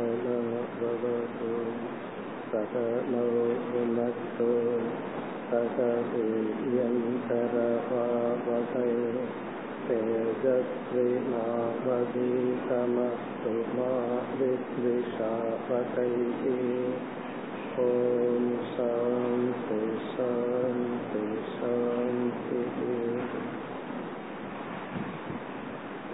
सहना भवतु सहनौ भुनक्तु सह वीर्यन्तरवावहै तेजस्विनावधीतमस्तु मा विद्विषावहैः ॐ शान्ति शान्ति शान्तिः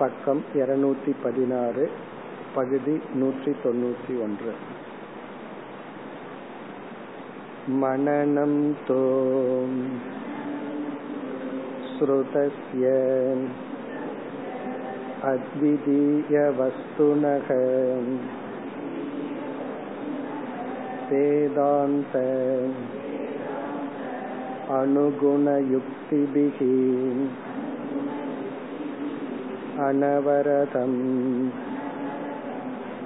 பக்கம் இருநூத்தி பதினாறு பகுதி நூற்றி தொண்ணூற்றி ஒன்று மனநம் தோம் ஸ்ருதஸ்ய अद्वितीयवस्तुनः वेदान्त अनुगुणयुक्तिभिः अनवरतम्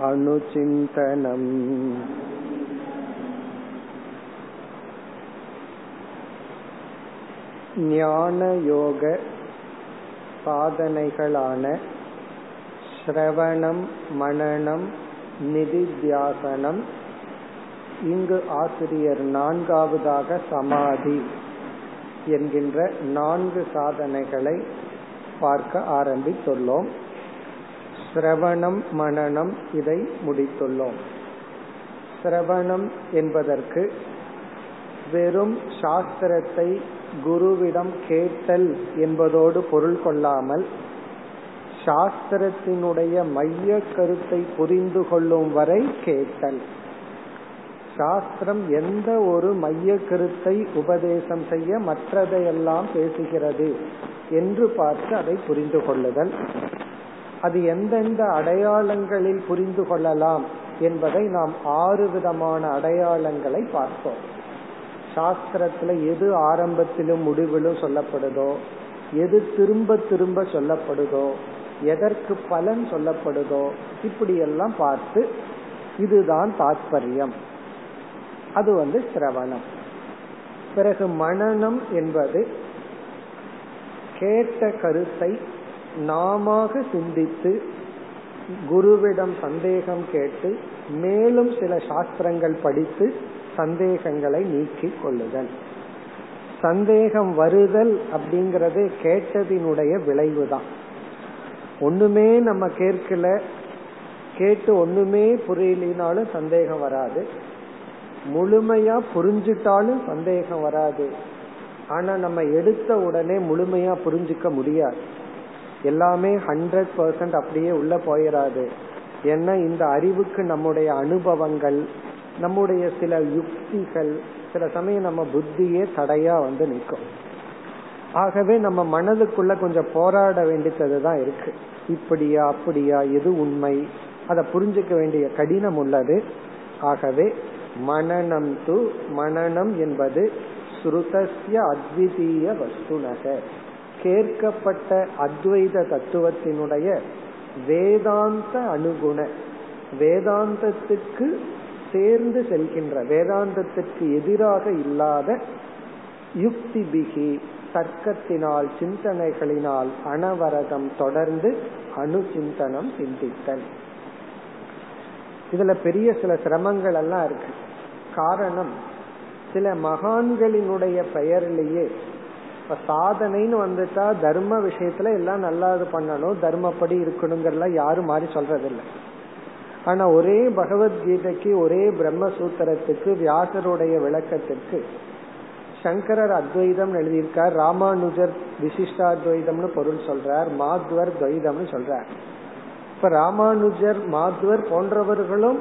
अनुचिन्तनम् ஞானயோக சாதனைகளான சிரவணம் மனநம் நிதித்தியாசனம் இங்கு ஆசிரியர் நான்காவதாக சமாதி என்கின்ற நான்கு சாதனைகளை பார்க்க ஆரம்பித்துள்ளோம். சிரவணம் மனநம் இதை முடித்துள்ளோம். சிரவணம் என்பதற்கு வெறும் சாஸ்திரத்தை குருவிடம் கேட்டல் என்பதோடு பொருள் கொள்ளாமல் சாஸ்திரத்தினுடைய மைய கருத்தை புரிந்து கொள்ளும் வரை கேட்டல். சாஸ்திரம் எந்த ஒரு மைய கருத்தை உபதேசம் செய்ய மற்றதையெல்லாம் பேசுகிறது என்று பார்த்து அதை புரிந்து கொள்ளுதல். அது எந்தெந்த அடையாளங்களில் புரிந்து கொள்ளலாம் என்பதை நாம் ஆறு விதமான அடையாளங்களை பார்த்தோம் சாஸ்திரத்துல எது ஆரம்பத்திலும் முடிவிலும் சொல்லப்படுதோ எது திரும்ப திரும்ப சொல்லப்படுதோ எதற்கு பலன் சொல்லப்படுதோ இப்படியெல்லாம் பார்த்து இதுதான் தாத்பரியம். அது வந்து சிரவணம். பிறகு மனநம் என்பது கேட்ட கருத்தை நாம சிந்தித்து குருவிடம் சந்தேகம் கேட்டு மேலும் சில சாஸ்திரங்கள் படித்து சந்தேகங்களை நீக்கிக் கொள்ளுதல். சந்தேகம் வருதல் அப்படிங்கறது கேட்டதினுடைய விளைவுதான். ஒண்ணுமே நம்ம கேட்கல கேட்டு ஒண்ணுமே புரியலினாலும் சந்தேகம் வராது. முழுமையா புரிஞ்சிட்டாலும் சந்தேகம் வராது. ஆனா நம்ம எடுத்த உடனே முழுமையா புரிஞ்சுக்க முடியாது. எல்லாமே ஹண்ட்ரட் பர்சன்ட் அப்படியே உள்ள போயிடாது ஏன்னா இந்த அறிவுக்கு நம்முடைய அனுபவங்கள் நம்முடைய சில யுக்திகள் சில சமயம் நம்ம புத்தியே தடையா வந்து நிற்கும். ஆகவே நம்ம மனதுக்குள்ள கொஞ்சம் போராட வேண்டியது தான் இருக்கு. இப்படியா அப்படியா எது உண்மை? அதை புரிஞ்சுக்க வேண்டிய கடினம் உள்ளது. ஆகவே மனநம் து மனநம் என்பது ஸ்ருதஸ்ய அத்விதீய வஸ்துனக. கேட்கப்பட்ட அத்வைத தத்துவத்தினுடைய வேதாந்த அனுகுண வேதாந்தத்துக்கு சேர்ந்து செல்கின்ற வேதாந்தத்திற்கு எதிராக இல்லாத யுக்தி பிகி தர்க்கத்தினால் சிந்தனைகளினால் அனவரதம் தொடர்ந்து அணு சிந்தனம் சிந்தித்தல். இதுல பெரிய சில சிரமங்கள் எல்லாம் இருக்கு. காரணம் சில மகான்களினுடைய பெயர்லேயே இப்ப சாதனைன்னு வந்துட்டா தர்ம விஷயத்துல எல்லாம் நல்லா இது பண்ணணும் தர்மப்படி இருக்கணுங்கிறலாம் யாரும் மாறி சொல்றதில்லை. ஆனா ஒரே பகவத்கீதைக்கு ஒரே பிரம்மசூத்திரத்துக்கு வியாசருடைய விளக்கத்திற்கு சங்கரர் அத்வைதம் எழுதியிருக்கார் ராமானுஜர் விசிஷ்டாத்வைதம்னு பொருள் சொல்றார் மாத்வர் துவைதம்னு சொல்றார். இப்ப ராமானுஜர் மாத்வர் போன்றவர்களும்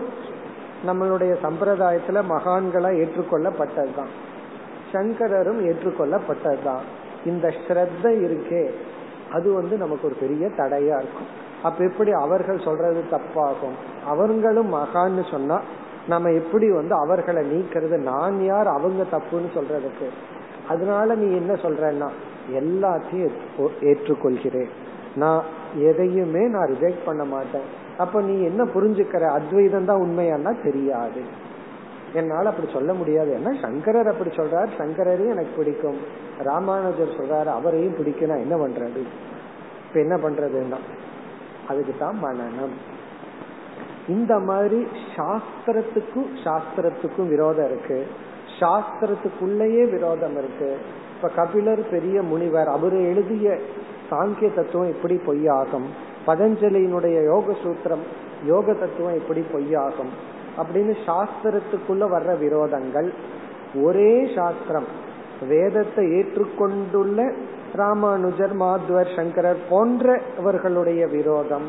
நம்மளுடைய சம்பிரதாயத்துல மகான்களா ஏற்றுக்கொள்ளப்பட்டதுதான். சங்கரரும் ஏற்றுக்கொள்ளப்பட்டதுதான். இந்த ஸ்ரத்த இருக்கே. அது வந்து நமக்கு ஒரு பெரிய தடையா இருக்கும். அப்ப எப்படி அவர்கள் சொல்றது தப்பாகும்? அவர்களும் மகான்னு சொன்னா நம்ம எப்படி வந்து அவர்களை நீக்கிறது? நான் யார்? அவங்க தப்புன்னு சொல்றதுக்கு. அதனால நீ என்ன சொல்றன்னா எல்லாத்தையும் ஏற்றுக்கொள்கிறேன். நான் எதையுமே நான் ரிஜெக்ட் பண்ண மாட்டேன். அப்ப நீ என்ன புரிஞ்சுக்கிற? அத்வைதம் தான் உண்மையானா தெரியாது. என்னால அப்படி சொல்ல முடியாது. ஏன்னா சங்கரர் அப்படி சொல்றாரு. சங்கரரையும் எனக்கு பிடிக்கும். ராமானுஜர் சொல்றாரு அவரையும் பிடிக்கும் என்ன பண்றது? இப்ப என்ன பண்றதுன்னா அதுக்கு தான் மனநம். இந்த மாதிரி சாஸ்திரத்துக்கும் சாஸ்திரத்துக்கும் விரோதம் இருக்கு. சாஸ்திரத்துக்குள்ளேயே விரோதம் இருக்கு. இப்ப கபிலர் பெரிய முனிவர் அவரு எழுதிய சாங்கிய தத்துவம் எப்படி பொய்யாகும்? பதஞ்சலியினுடைய யோக சூத்திரம் யோக தத்துவம் எப்படி பொய்யாகும்? அப்படின்னு சாஸ்திரத்துக்குள்ள வர்ற விரோதங்கள். ஒரே சாஸ்திரம். வேதத்தை ஏற்றுக்கொண்டுள்ள ராமானுஜர் மாத்வர் சங்கரர் போன்றவர்களுடைய விரோதம்.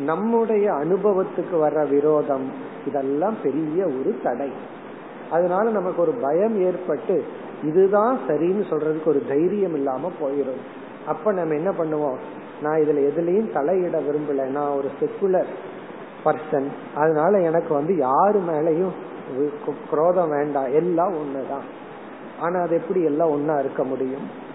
நம்முடைய அனுபவத்துக்கு வர்ற விரோதம். இதெல்லாம் பெரிய ஒரு தடை. அதனால நமக்கு ஒரு பயம் ஏற்பட்டு இதுதான் சரின்னு சொல்றதுக்கு ஒரு தைரியம் இல்லாம போயிடும். அப்ப நம்ம என்ன பண்ணுவோம்? நான் இதுல எதுலயும் தலையிட விரும்பல. நான் ஒரு செக்குலர் பர்சன் அதனால எனக்கு வந்து யாரு மேலையும் குரோதம் வேண்டாம் எல்லாம் ஒண்ணுதான். ஆனா அது எப்படி எல்லாம் ஒன்னா இருக்க முடியும்?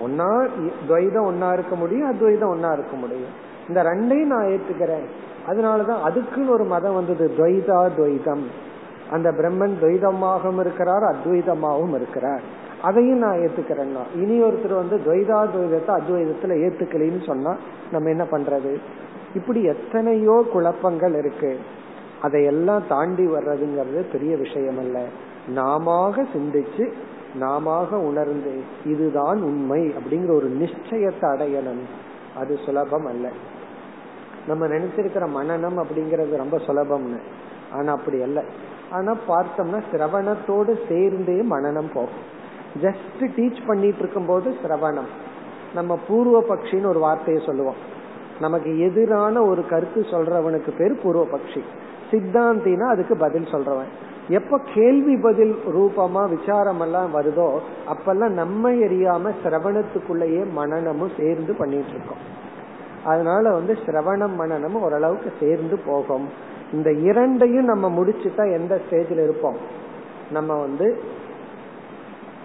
ஒன்னா துவைதம் ஒன்னா இருக்க முடியும். அத்வைதம் ஒன்னா இருக்க முடியும். இந்த ரெண்டையும் நான் ஏத்துக்கிறேன். அதனாலதான் அதுக்குன்னு ஒரு மதம் வந்தது. துவைதா துவைதம். அந்த பிரம்மன் துவைதமாகவும் இருக்கிறார் அத்வைதமாகவும் இருக்கிறார். அதையும் நான் ஏத்துக்கிறேன்னா இனி ஒருத்தர் வந்து துவைதா துவைதத்தை அத்வைதத்துல ஏத்துக்கலின்னு சொன்னா நம்ம என்ன பண்றது? இப்படி எத்தனையோ குழப்பங்கள் இருக்கு. அதையெல்லாம் தாண்டி வர்றதுங்கிறது பெரிய விஷயம் அல்ல நாம சிந்திச்சு நாம உணர்ந்து இதுதான் உண்மை அப்படிங்கிற ஒரு நிச்சயத்தை அடையணும். அது சுலபம் அல்ல. நம்ம நினைச்சிருக்கிற மனநம் அப்படிங்கறது ரொம்ப சுலபம்னு. ஆனா அப்படி அல்ல. ஆனா பார்த்தோம்னா சிரவணத்தோடு சேர்ந்தே மனநம் போகும். ஜஸ்ட் டீச் பண்ணிட்டு இருக்கும் போது சிரவணம். நம்ம பூர்வ பக்ஷின்னு ஒரு வார்த்தையை சொல்லுவோம். நமக்கு எதிரான ஒரு கருத்து சொல்றவனுக்கு பேர் பூர்வ பக்ஷி. சித்தாந்தினா அதுக்கு பதில் சொல்றவன். எப்ப கேள்வி பதில் ரூபமா விசாரம் எல்லாம் வருதோ அப்பெல்லாம் நம்ம எரியாம சிரவணத்துக்குள்ளேயே மனநமும் சேர்ந்து பண்ணிட்டு இருக்கோம் அதனால வந்து சிரவணம் மனநமும் ஓரளவுக்கு சேர்ந்து போகும். இந்த இரண்டையும் நம்ம முடிச்சுட்டா எந்த ஸ்டேஜில் இருப்போம்? நம்ம வந்து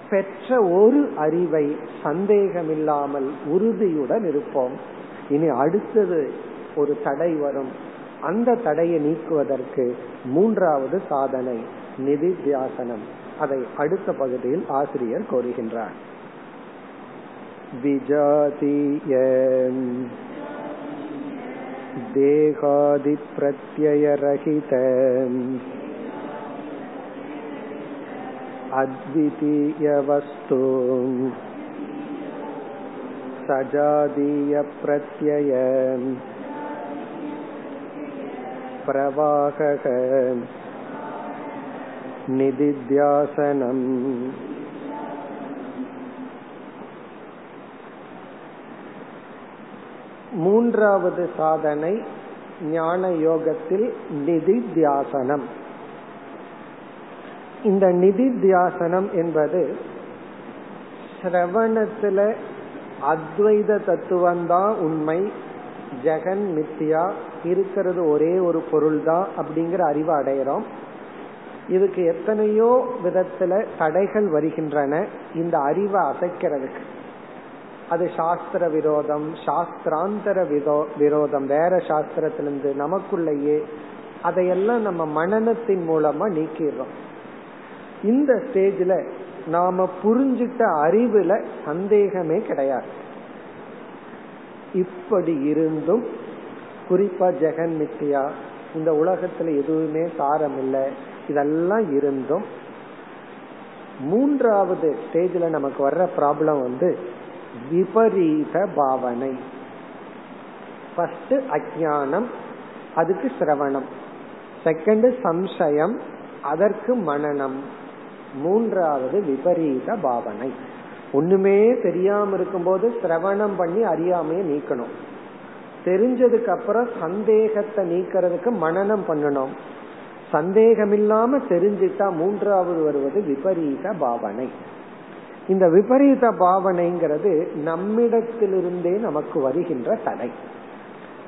பெற்ற ஒரு அறிவை சந்தேகமில்லாமல் உறுதியுடன் இருப்போம். இனி அடுத்தது ஒரு தடை வரும். அந்த தடையை நீக்குவதற்கு மூன்றாவது சாதனை நிதித்தியாசனம். அதை அடுத்த பகுதியில் ஆசிரியர் கோருகின்றார் விஜாதீய देहादिप्रत्ययरहित अद्वितीयवस्तु सजातीयप्रत्यय प्रवाहः निदिध्यासनम् மூன்றாவது சாதனை ஞான யோகத்தில் நிதித்தியாசனம் இந்த நிதி தியாசனம் என்பது சிரவணத்துல அத்வைத தத்துவம்தான் உண்மை ஜெகன் மித்தியா இருக்கிறது ஒரே ஒரு பொருள் தான் அப்படிங்கிற அறிவை அடையிறோம். இதுக்கு எத்தனையோ விதத்துல தடைகள் வருகின்றன. இந்த அறிவை அசைக்கிறதுக்கு. அது சாஸ்திர விரோதம் சாஸ்திராந்தர விதோ விரோதம். வேற சாஸ்திரத்திலிருந்து நமக்குள்ளேயே அதையெல்லாம் நம்ம மனநத்தின் மூலமா நீக்கிடுறோம். இந்த ஸ்டேஜ்ல நாம புரிஞ்சிட்ட அறிவுல சந்தேகமே கிடையாது. இப்படி இருந்தும் குறிப்பா ஜெகன் மித்தியா இந்த உலகத்துல எதுவுமே சாரம் இல்லை. இதெல்லாம் இருந்தும் மூன்றாவது ஸ்டேஜ்ல நமக்கு வர்ற ப்ராப்ளம் வந்து விபரீத பாவனை. ஃபர்ஸ்ட் அஜானம் அதுக்கு சிரவணம். செகண்ட் சம்சயம் அதற்கு மனநம். மூன்றாவது விபரீத பாவனை. ஒண்ணுமே தெரியாம இருக்கும்போது சிரவணம் பண்ணி அறியாமைய நீக்கணும். தெரிஞ்சதுக்கு அப்புறம் சந்தேகத்தை நீக்கிறதுக்கு மனநம் பண்ணணும். சந்தேகம் இல்லாம தெரிஞ்சிட்டா மூன்றாவது வருவது விபரீத பாவனை. இந்த விபரீத பாவனைங்கிறது நம்மிடத்திலிருந்தே நமக்கு வருகின்ற தடை.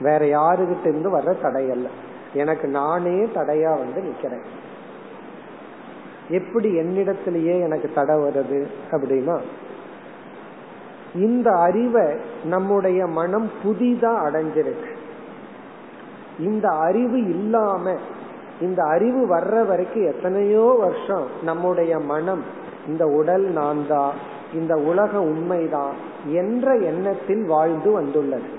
வேற யாருகிட்ட இருந்து வர்ற தடை அல்ல. எனக்கு நானே தடையா வந்து நிக்கிறேன். எப்படி என்னிடத்திலேயே எனக்கு தடை வருது அப்படின்னா இந்த அறிவை நம்முடைய மனம் புதிதா அடைஞ்சிருக்கு. இந்த அறிவு இல்லாம இந்த அறிவு வர்ற வரைக்கும் எத்தனையோ வருஷம் நம்முடைய மனம் இந்த உடல் நான் தான் இந்த உலக உண்மைதான் என்ற எண்ணத்தில் வாழ்ந்து வந்துள்ளது.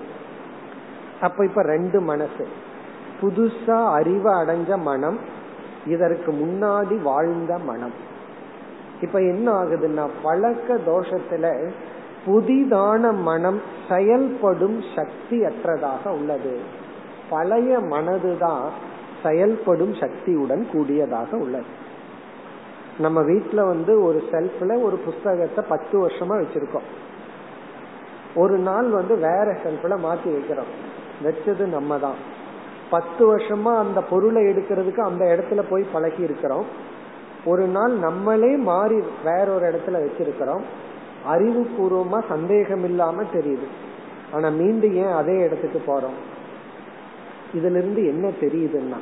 அப்ப இப்ப ரெண்டு மனசு. புதுசா அறிவு அடைஞ்ச மனம் இதற்கு முன்னாடி வாழ்ந்த மனம். இப்ப என்ன ஆகுதுன்னா பழக்க தோஷத்துல புதிதான மனம் செயல்படும் சக்தி அற்றதாக உள்ளது. பழைய மனதுதான் செயல்படும் சக்தியுடன் கூடியதாக உள்ளது. நம்ம வீட்டுல வந்து ஒரு செல்ஃப்ல ஒரு புஸ்தகத்தை பத்து வருஷமா வச்சிருக்கோம். ஒரு நாள் வந்து வேற செல்ஃப்ல மாத்தி வைக்கிறோம். வச்சது நம்ம தான் பத்து வருஷமா அந்த பொருளை எடுக்கிறதுக்கு அந்த இடத்துல போய் பழகி இருக்கிறோம். ஒரு நாள் நம்மளே மாறி வேற ஒரு இடத்துல வச்சிருக்கிறோம். அறிவுபூர்வமா சந்தேகம் இல்லாம தெரியுது. ஆனா மீண்டும் ஏன் அதே இடத்துக்கு போறோம்? இதுல இருந்து என்ன தெரியுதுன்னா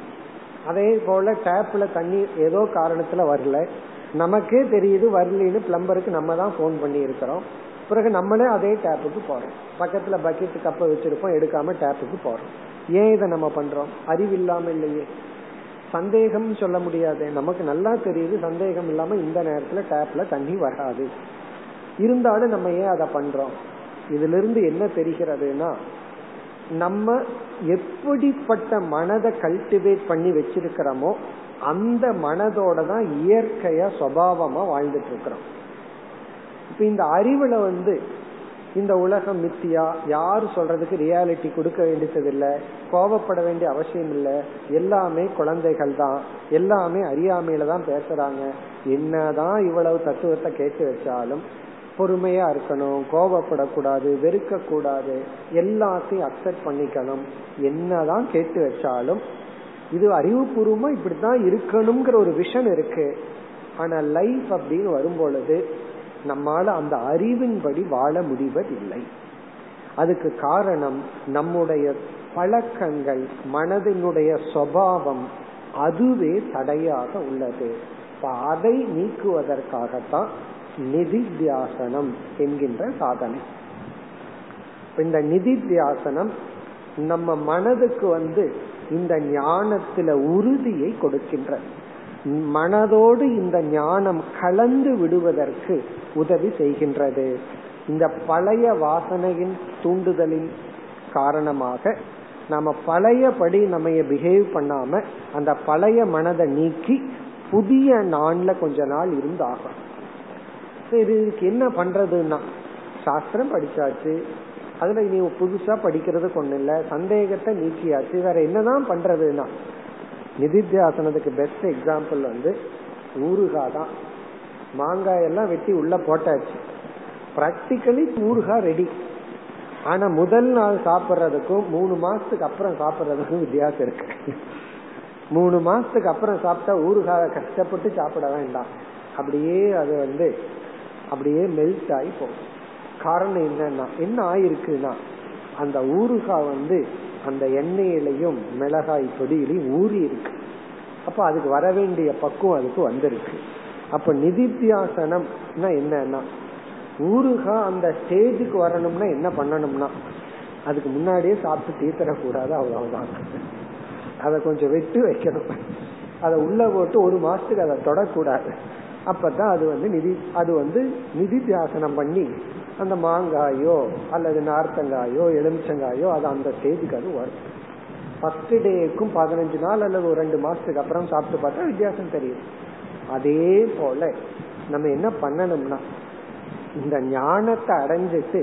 அதே போல டேப்ல தண்ணி ஏதோ காரணத்துல வரல. நமக்கே தெரியுது வரலன்னு பிளம்பருக்கு நம்ம தான் போன் பண்ணி இருக்கிறோம் பிறகு நம்மளே அதே டேப்புக்கு போறோம். பக்கத்துல பக்கெட் கப்ப வச்சிருப்போம் எடுக்காம டேப்புக்கு போறோம். ஏன் இதை நம்ம பண்றோம்? அறிவில்லாம இல்லையே. சந்தேகம் சொல்ல முடியாது. நமக்கு நல்லா தெரியுது சந்தேகம் இல்லாம இந்த நேரத்துல டேப்ல தண்ணி வராது. இருந்தாலும் நம்ம ஏன் அதை பண்றோம்? இதுல இருந்து என்ன தெரிகிறதுனா நம்ம எப்படிப்பட்ட மனதை கல்டிவேட் பண்ணி வச்சிருக்கிறோமோ அந்த மனதோட தான் இயற்கையா சுவாவமா வாழ்ந்துட்டு இருக்கிறோம். இப்ப இந்த அறிவுல வந்து இந்த உலகம் மித்தியா யாரு சொல்றதுக்கு ரியாலிட்டி கொடுக்க வேண்டியது இல்லை கோபப்பட வேண்டிய அவசியம் இல்லை எல்லாமே குழந்தைகள் தான் எல்லாமே அறியாமையில தான் பேசுறாங்க. என்னதான் இவ்வளவு தத்துவத்தை கேட்டு வச்சாலும் பொறுமையா இருக்கணும் கோபப்படக்கூடாது வெறுக்க கூடாது எல்லாத்தையும் அக்செப்ட் பண்ணிக்கணும். என்னதான் கேட்டு வச்சாலும் இது அறிவுபூர்வமா இப்படித்தான் இருக்கணுங்கிற ஒரு விஷன் இருக்கு. ஆனா லைஃப் அப்படின்னு வரும் பொழுது நம்மால அந்த அறிவின்படி வாழ முடிவதில்லை. அதுக்கு காரணம் நம்முடைய பழக்கங்கள் மனதினுடைய சுவாவம் அதுவே தடையாக உள்ளது. அதை நீக்குவதற்காகத்தான் நிதித்தியாசனம் என்கின்ற சாதனை. இந்த நிதித்தியாசனம் நம்ம மனதுக்கு வந்து இந்த ஞானத்துல உறுதியை கொடுக்கின்ற மனதோடு இந்த ஞானம் கலந்து விடுவதற்கு உதவி செய்கின்றது. இந்த பழைய வாசனையின் தூண்டுதலின் காரணமாக நம்ம பழையபடி நம்ம பிஹேவ் பண்ணாம அந்த பழைய மனதை நீக்கி புதிய நான்ல கொஞ்ச நாள் இருந்தாகும் இதுக்கு என்ன பண்றதுன்னா சாஸ்திரம் படிச்சாச்சு. அதுல நீ புதுசா படிக்கிறதுக்கு ஒண்ணு இல்ல. சந்தேகத்தை நீக்கியாச்சு. வேற என்னதான் பண்றதுன்னா நிதித்தியாசனத்துக்கு பெஸ்ட் எக்ஸாம்பிள் வந்து ஊறுகாய் தான் மாங்காய் எல்லாம் வெட்டி உள்ள போட்டாச்சு. பிராக்டிக்கலி ஊறுகாய் ரெடி ஆனா முதல் நாள் சாப்பிட்றதுக்கும் மூணு மாசத்துக்கு அப்புறம் சாப்பிட்றதுக்கும் வித்தியாசம் இருக்கு. மூணு மாசத்துக்கு அப்புறம் சாப்பிட்டா ஊறுகாய் கஷ்டப்பட்டு சாப்பிட வேண்டாம். அப்படியே அது வந்து அப்படியே மெல்ட் ஆகி போகும். காரணம் என்னன்னா என்ன ஆயிருக்குன்னா அந்த ஊறுகாய் வந்து அந்த எண்ணெயிலையும் மிளகாய் பொடியிலையும் ஊறி இருக்கு. அப்ப அதுக்கு வர வேண்டிய பக்குவம் அதுக்கு வந்திருக்கு. அப்ப நிதித்தியாசனம் என்னன்னா ஊறுகா அந்த ஸ்டேஜுக்கு வரணும்னா என்ன பண்ணணும்னா அதுக்கு முன்னாடியே சாப்பிட்டு தீர்த்தரக்கூடாது அவ்வளவுதான். அதை கொஞ்சம் வெட்டு வைக்கணும். அதை உள்ள போட்டு ஒரு மாசத்துக்கு அதை தொடக்கூடாது. அப்பதான் அது வந்து நிதி அது வந்து நிதி தியாசனம் பண்ணி அந்த மாங்காயோ அல்லது நார்த்தங்காயோ எலுமிச்சங்காயோ அது அந்த ஸ்டேஜுக்கு அது வரும். ஃபர்ஸ்ட் டேக்கும் பதினஞ்சு நாள் அல்லது ஒரு ரெண்டு மாசத்துக்கு அப்புறம் சாப்பிட்டு பார்த்தா வித்தியாசம் தெரியும். அதே போல நம்ம என்ன பண்ணணும்னா இந்த ஞானத்தை அடைஞ்சிட்டு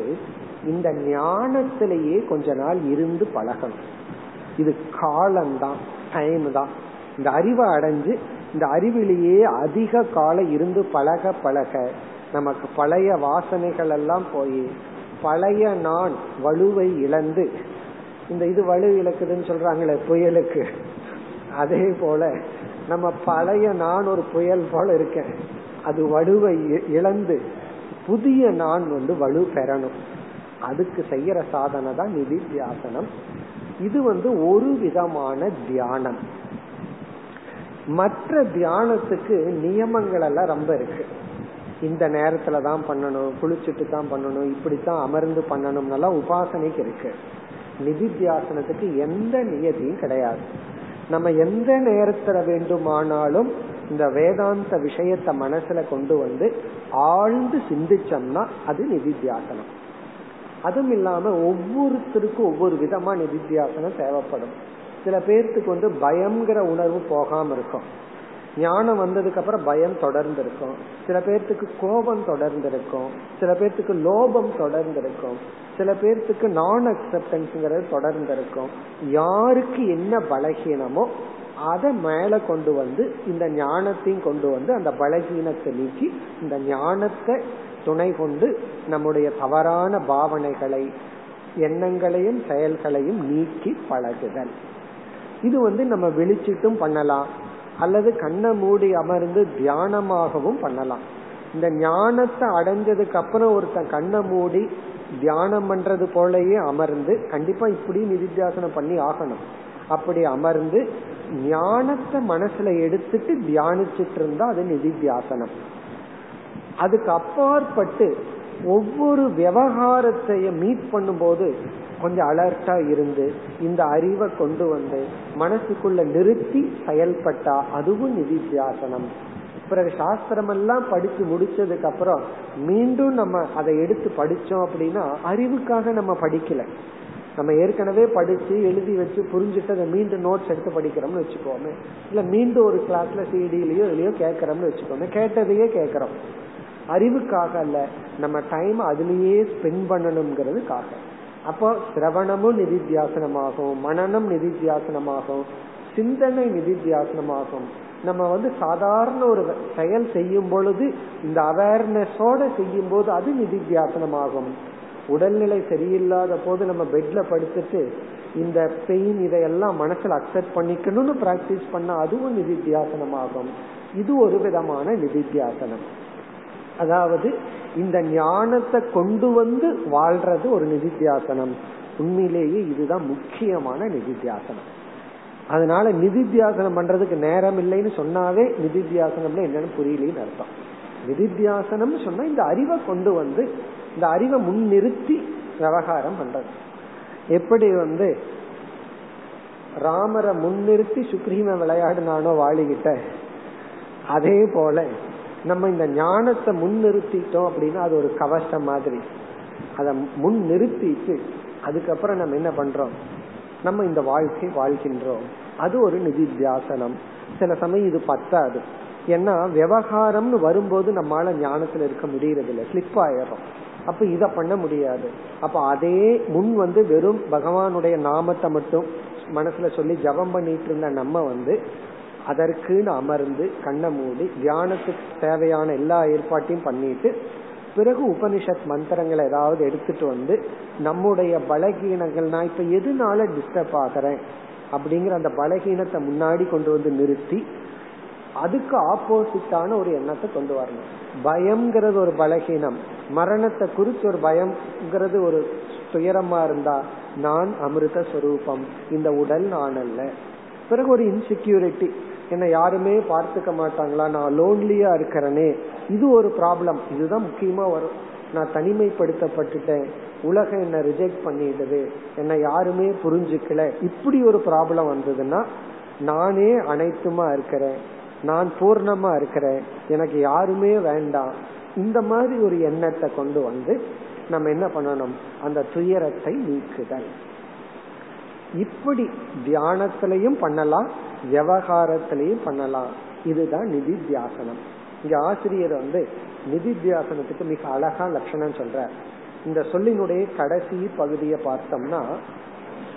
இந்த ஞானத்திலேயே கொஞ்ச நாள் இருந்து பழகணும். இது காலம்தான் டைம் தான். இந்த அறிவை அடைஞ்சு இந்த அறிவிலேயே அதிக காலம் இருந்து பழக பழக நமக்கு பழைய வாசனைகள் எல்லாம் போய் பழைய நான் வலுவை இழந்து இந்த இது வலு இழக்குதுன்னு சொல்றாங்களே புயலுக்கு. அதே போல நம்ம பழைய நான் ஒரு புயல் போல இருக்கேன். அது வலுவை இழந்து புதிய நான் வந்து வலு பெறணும். அதுக்கு செய்யற சாதனை தான் நிதித்தியாசனம். இது வந்து ஒரு விதமான தியானம். மற்ற தியானத்துக்கு நியமங்கள் எல்லாம் ரொம்ப இருக்கு. இந்த நேரத்துல தான் பண்ணணும் குளிச்சுட்டு தான் பண்ணணும் இப்படித்தான் அமர்ந்து பண்ணணும்னால உபாசனைக்கு இருக்கு. நிதித்தியாசனத்துக்கு எந்த நியதியும் கிடையாது. நம்ம எந்த நேரத்துல வேண்டுமானாலும் இந்த வேதாந்த விஷயத்த மனசுல கொண்டு வந்து ஆழ்ந்து சிந்திச்சோம்னா அது நிதித்தியாசனம். அதுவும் இல்லாம ஒவ்வொருத்தருக்கும் ஒவ்வொரு விதமா நிதித்தியாசனம் தேவைப்படும். சில பேர்த்துக்கு வந்து பயம்ங்கிற உணர்வு போகாம இருக்கும். ஞானம் வந்ததுக்கு அப்புறம் பயம் தொடர்ந்து இருக்கும் சில பேர்த்துக்கு கோபம் தொடர்ந்து இருக்கும் சில பேர்த்துக்கு லோபம் தொடர்ந்து இருக்கும் சில பேர்த்துக்கு நான் அக்செப்டன்ஸ்ங்கிறது தொடர்ந்து இருக்கும் யாருக்கு என்ன பலகீனமோ அதை மேல கொண்டு வந்து இந்த ஞானத்தையும் கொண்டு வந்து அந்த பலகீனத்தை நீக்கி இந்த ஞானத்தை துணை கொண்டு நம்முடைய தவறான பாவனைகளை எண்ணங்களையும் செயல்களையும் நீக்கி பழகுதல். இது வந்து நம்ம விழிச்சிட்டும் பண்ணலாம். அல்லது கண்ணை மூடி அமர்ந்து தியானமாகவும் பண்ணலாம். இந்த ஞானத்தை அடைஞ்சதுக்கு அப்புறம் ஒருத்தன் கண்ணை மூடி தியானம் பண்றது போலயே அமர்ந்து கண்டிப்பா இப்படி நிதித்தியாசனம் பண்ணி ஆகணும். அப்படி அமர்ந்து ஞானத்தை மனசுல எடுத்துட்டு தியானிச்சிட்டு இருந்தா அது நிதித்தியாசனம். அதுக்கு அப்பாற்பட்டு ஒவ்வொரு விவகாரத்தையும் மீட் பண்ணும்போது கொஞ்சம் அலர்ட்டா இருந்து இந்த அறிவை கொண்டு வந்து மனசுக்குள்ள நிறுத்தி செயல்பட்டா அதுவும் நிதித்தியாசனம். பிறகு சாஸ்திரம் எல்லாம் படிச்சு முடிச்சதுக்கு அப்புறம் மீண்டும் நம்ம அதை எடுத்து படிச்சோம் அப்படின்னா அறிவுக்காக நம்ம படிக்கல. நம்ம ஏற்கனவே படிச்சு எழுதி வச்சு புரிஞ்சுட்டு அதை மீண்டும் நோட்ஸ் எடுத்து படிக்கிறோம்னு வச்சுக்கோமே. இல்ல மீண்டும் ஒரு கிளாஸ்ல சிடிலயோ இதுலயோ கேட்கறோம்னு வச்சுக்கோமே. கேட்டதையே கேட்கறோம். அறிவுக்காக அல்ல நம்ம டைம் அதுலயே ஸ்பெண்ட் பண்ணணுங்கிறதுக்காக. அப்போ சிரவணமும் நிதித்தியாசனமாகும் மனநம் நிதித்தியாசனமாகும் சிந்தனை நிதித்தியாசனமாகும். நம்ம வந்து சாதாரண ஒரு செயல் செய்யும் பொழுது இந்த அவேர்னஸோட செய்யும் போது அது நிதித்தியாசனமாகும். உடல்நிலை சரியில்லாத போது நம்ம பெட்ல படுத்துட்டு இந்த பெயின் இதையெல்லாம் மனசுல அக்செப்ட் பண்ணிக்கணும்னு பிராக்டிஸ் பண்ணா அதுவும் நிதித்தியாசனமாகும். இது ஒரு விதமான நிதித்தியாசனம். அதாவது இந்த ஞானத்தை கொண்டு வந்து வாழ்றது ஒரு நிதித்தியாசனம். உண்மையிலேயே இதுதான் முக்கியமான நிதித்தியாசனம். அதனால நிதித்தியாசனம் பண்றதுக்கு நேரம் இல்லைன்னு சொன்னாவே நிதித்தியாசனம்னு என்னன்னு புரியலன்னு அர்த்தம். நிதித்தியாசனம் சொன்னா இந்த அறிவை கொண்டு வந்து இந்த அறிவை முன்னிறுத்தி விவகாரம் பண்றது. எப்படி வந்து ராமரை முன்னிறுத்தி சுக்ரீம விளையாடுனானோ வாழிக்கிட்ட அதே போல நம்ம இந்த ஞானத்தை முன்னிறுத்திட்டோம் அப்படின்னா அது ஒரு கவசம் மாதிரி. அதை முன் நிறுத்திட்டு அதுக்கப்புறம் நம்ம என்ன பண்றோம்? நம்ம இந்த வாழ்க்கை வாழ்கின்றோம். அது ஒரு நிதித்தியாசனம் சில சமயம் இது பத்தாது. ஏன்னா விவகாரம்னு வரும்போது நம்மளால ஞானத்துல இருக்க முடியறது இல்லை ஸ்லிப் ஆயிடும் அப்ப இத பண்ண முடியாது. அப்ப அதே முன் வந்து வெறும் பகவானுடைய நாமத்தை மட்டும் மனசுல சொல்லி ஜபம் பண்ணிட்டு இருந்த நம்ம வந்து அதற்குன்னு அமர்ந்து கண்ணை மூடி தியானத்துக்கு தேவையான எல்லா ஏற்பாட்டையும் பண்ணிட்டு பிறகு உபனிஷத் மந்திரங்களை ஏதாவது எடுத்துட்டு வந்து நம்முடைய பலகீனங்கள் நான் இப்ப எதுனால டிஸ்டர்ப் ஆகிறேன்? அப்படிங்கிற அந்த பலகீனத்தை முன்னாடி கொண்டு வந்து நிறுத்தி அதுக்கு ஆப்போசிட்டான ஒரு எண்ணத்தை கொண்டு வரணும். பயம்ங்கிறது ஒரு பலகீனம். மரணத்தை குறித்து ஒரு பயம்ங்கிறது ஒரு துயரமா இருந்தா நான் அமிர்த ஸ்வரூபம் இந்த உடல் நான் அல்ல. பிறகு ஒரு இன்செக்யூரிட்டி என்ன யாருமே பார்த்துக்க மாட்டாங்களா? நான் லோன்லியா இருக்கிறனே. இது ஒரு ப்ராப்ளம் இதுதான் முக்கியமா வரும். நான் தனிமைப்படுத்தப்பட்டுட்டேன். உலகம் என்ன ரிஜெக்ட் பண்ணிடுது. என்ன யாருமே புரிஞ்சுக்கல. இப்படி ஒரு ப்ராப்ளம் வந்ததுன்னா நானே அனைத்துமா இருக்கிறேன். நான் பூர்ணமா இருக்கிறேன். எனக்கு யாருமே வேண்டாம். இந்த மாதிரி ஒரு எண்ணத்தை கொண்டு வந்து நம்ம என்ன பண்ணணும்? அந்த துயரத்தை நீக்குதல். இப்படி தியானத்திலையும் பண்ணலாம். விவகாரத்திலையும் பண்ணலாம். இதுதான் நிதி தியாசனம். இங்க ஆசிரியர் வந்து நிதி தியாசனத்துக்கு மிக அழகா லட்சணம் சொல்ற இந்த சொல்லினுடைய கடைசி பகுதியை பார்த்தோம்னா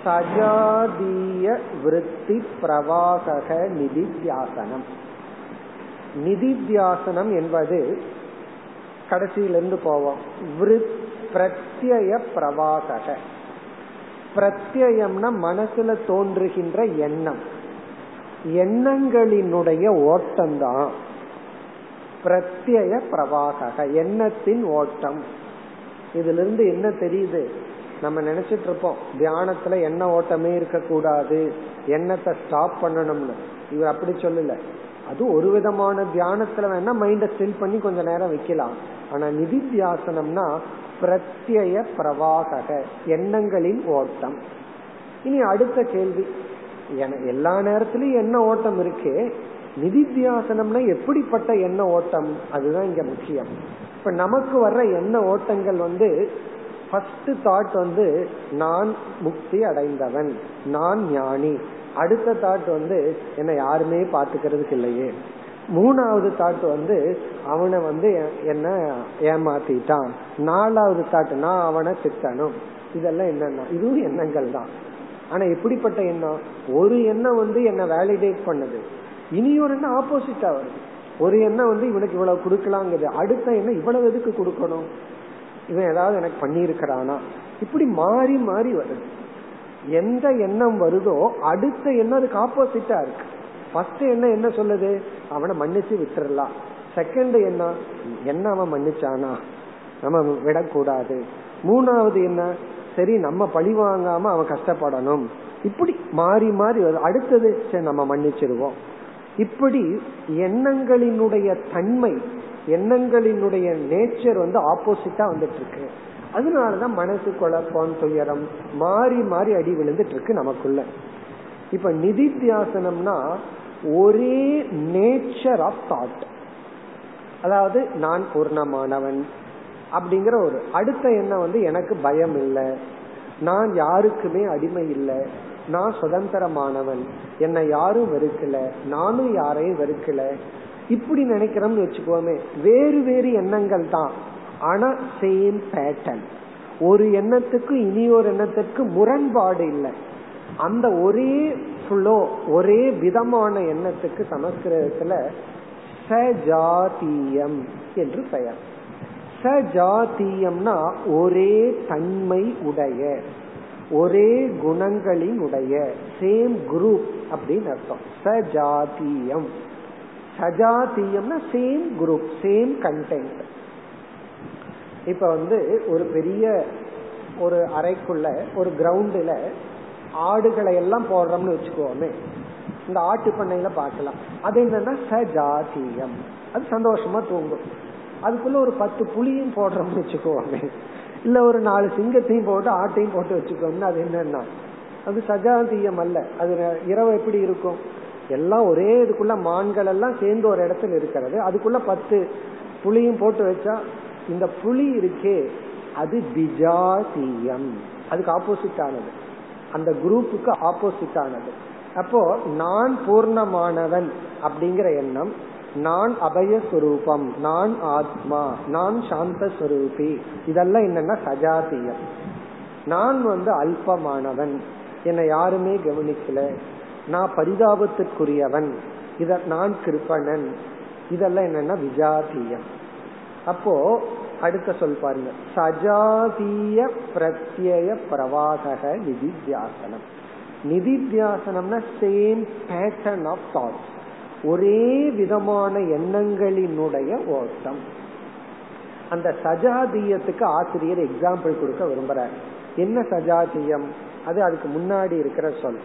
சஜாதீய விருத்தி பிரவாகக நிதித்தியாசனம் நிதித்தியாசனம் என்பது கடைசியிலிருந்து போவோம். பிரத்யய பிரவாகக. பிரத்யம்னா மனசுல தோன்றுகின்ற எண்ணம். எண்ணங்களினுடைய ஓட்டம்தான். பிரத்யய பிரவாக எண்ணத்தின் ஓட்டம். இதுல இருந்து என்ன தெரியுது? நம்ம நினைச்சிட்டு இருப்போம் தியானத்துல எண்ண ஓட்டமே இருக்க கூடாது எண்ணத்தை ஸ்டாப் பண்ணணும்னு. இவர் அப்படி சொல்லல. அது ஒரு விதமான தியானத்துல வேணா மைண்ட ஸ்டில் பண்ணி கொஞ்ச நேரம் வைக்கலாம். ஆனா நிதித்தியாசனம்னா பிரத்யய பிரவாக எண்ணங்களின் ஓட்டம். இனி அடுத்த கேள்வி. எல்லா நேரத்திலயும் என்ன ஓட்டம் இருக்கு நிதித்தியாசனம்னா எப்படிப்பட்ட எண்ண ஓட்டம்? அதுதான் இங்க முக்கியம். இப்ப நமக்கு வர்ற எண்ண ஓட்டங்கள் வந்து ஃபர்ஸ்ட் தாட் வந்து நான் முக்தி அடைந்தவன் நான் ஞானி. அடுத்த தாட் வந்து என்ன யாருமே பாத்துக்கிறதுக்கு இல்லையே. மூணாவது தாட் வந்து அவனை வந்து என்ன ஏமாத்திட்டான். நாலாவது தாட் நான் அவனை திட்டணும். இதெல்லாம் என்னன்னா இதுவும் எண்ணங்கள் தான் ஆனா எப்படிப்பட்ட எண்ணம்? ஒரு எண்ணம் வந்து என்ன வேலிடேட் பண்ணுது. இனி ஒரு எண்ணம் ஆப்போசிட்டா வருது. ஒரு எண்ணம் வந்து இவனுக்கு இவ்வளவு கொடுக்கலாங்குது அடுத்த எண்ணம் இவ்வளவு எதுக்கு கொடுக்கணும்? இவன் ஏதாவது எனக்கு பண்ணியிருக்கிறானா? இப்படி மாறி மாறி வருது. எந்த எண்ணம் வருதோ அடுத்த எண்ணம் அதுக்கு ஆப்போசிட்டா இருக்கு. ஃபர்ஸ்ட் எண்ணம் என்ன சொல்லுது? அவனை மன்னிச்சு விட்டுறலாம். செகண்ட் என்ன என்ன அவன் மன்னிச்சானா? நம்ம விடக்கூடாது. மூணாவது என்ன? சரி நம்ம பழி வாங்காம அவன் கஷ்டப்படணும். இப்படி மாறி மாறி அடுத்தது சரி நம்ம மன்னிச்சிருவோம். இப்படி எண்ணங்களினுடைய தன்மை எண்ணங்களினுடைய நேச்சர் வந்து ஆப்போசிட்டா வந்துட்டு இருக்கு அதனாலதான் மனசு குழப்பம் துயரம் மாறி மாறி அடி விழுந்துட்டு இருக்கு நமக்குள்ள. இப்ப நிதித்தியாசனம்னா ஒரே நேச்சர் ஆஃப் தாட் அதாவது நான் பூர்ணமானவன் அப்படிங்கிற ஒரு அடுத்த எண்ணம் வந்து எனக்கு பயம் இல்லை. நான் யாருக்குமே அடிமை இல்லை. நான் சுதந்திரமானவன். என்னை யாரும் வெறுக்கல. நானும் யாரையும் வெறுக்கல. இப்படி நினைக்கிறோம்னு வச்சுக்கோமே வேறு வேறு எண்ணங்கள் தான். ஆனா சேம் பேட்டர்ன் ஒரு எண்ணத்துக்கு இனி ஒரு எண்ணத்துக்கு முரண்பாடு இல்லை. அந்த ஒரே ஃபுல்லோ ஒரே விதமான எண்ணத்துக்கு சமஸ்கிருதத்துல சஜாதீயம் என்று பெயர். சஜாத்தியம்னா ஒரே தன்மை உடைய ஒரே குணங்களின் உடைய சேம் குரூப் அப்படின்னு அர்த்தம். சஜாத்தியம் சஜாத்தியம்னா சேம் குரூப் சேம் கண்டென்ட் இப்ப வந்து ஒரு பெரிய ஒரு அறைக்குள்ள ஒரு கிரவுண்டுல ஆடுகளை எல்லாம் போடுறோம்னு வச்சுக்கோமே இந்த ஆட்டு பண்ணையில பார்க்கலாம். அது என்னன்னா சஜாத்தியம் அது சந்தோஷமா தூங்கும். அதுக்குள்ள ஒரு பத்து புளியும் போடுறோம்னு வச்சுக்கோமே. இல்ல ஒரு நாலு சிங்கத்தையும் போட்டு ஆட்டையும் போட்டு வச்சுக்கோம்னா அது என்னன்னா அது சஜாத்தியம் அல்ல. அது இரவு எப்படி இருக்கும்? எல்லாம் ஒரே இதுக்குள்ள மான்கள் எல்லாம் சேர்ந்து ஒரு இடத்துல இருக்கிறது. அதுக்குள்ள பத்து புளியும் போட்டு வச்சா இந்த புலி இருக்கே அது பிஜாத்தியம் அதுக்கு ஆப்போசிட் ஆனது. அந்த குரூப்புக்கு ஆப்போசிட் ஆனது. அப்போ நான் பூர்ணமானவன் அப்படிங்கிற எண்ணம் நான் அபயஸ்வரூபம் நான் ஆத்மா நான் சாந்த ஸ்வரூபி இதெல்லாம் என்னன்னா சஜாத்தியம் நான் வந்து அல்பமானவன். என்னை யாருமே கவனிக்கல. நான் பரிதாபத்திற்குரியவன். இத நான் கிருப்பணன். இதெல்லாம் என்னன்னா விஜாத்தியம் அப்போ அடுத்த சொல் பாருங்க. சஜாதீய பிரத்யய பிரவாதக நிதித்தியாசனம். நிதித்தியாசனம்னா சேம் பேட்டர்ன் ஆஃப் தாட்ஸ் ஒரே விதமான எண்ணங்களினுடைய ஓட்டம். அந்த சஜாதீயத்துக்கு ஆசிரியர் எக்ஸாம்பிள் கொடுக்க விரும்புறார். என்ன சஜாதீயம்? அது அதுக்கு முன்னாடி இருக்கிற சொல்.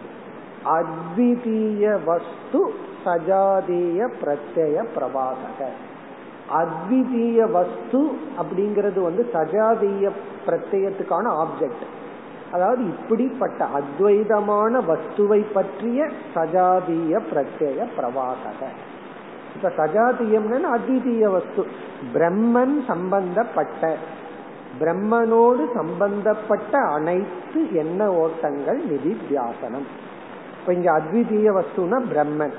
அத்விதீய வஸ்து சஜாதீய பிரத்ய பிரபாசக அத்விதீய வஸ்து அப்படிங்கிறது வந்து சஜாதீய பிரத்யத்துக்கான ஆப்ஜெக்ட் அதாவது இப்படிப்பட்ட அத்வைதமான வஸ்துவை பற்றிய சஜாதீய பிரத்யேக பிரவாக இப்ப சஜாதீயம்னு அத்விதீய வஸ்து. பிரம்மன் சம்பந்தப்பட்ட பிரம்மனோடு சம்பந்தப்பட்ட அனைத்து எண்ண ஓட்டங்கள் நிதி தியாசனம் இப்ப இங்க அத்விதீய வஸ்துனா பிரம்மன்.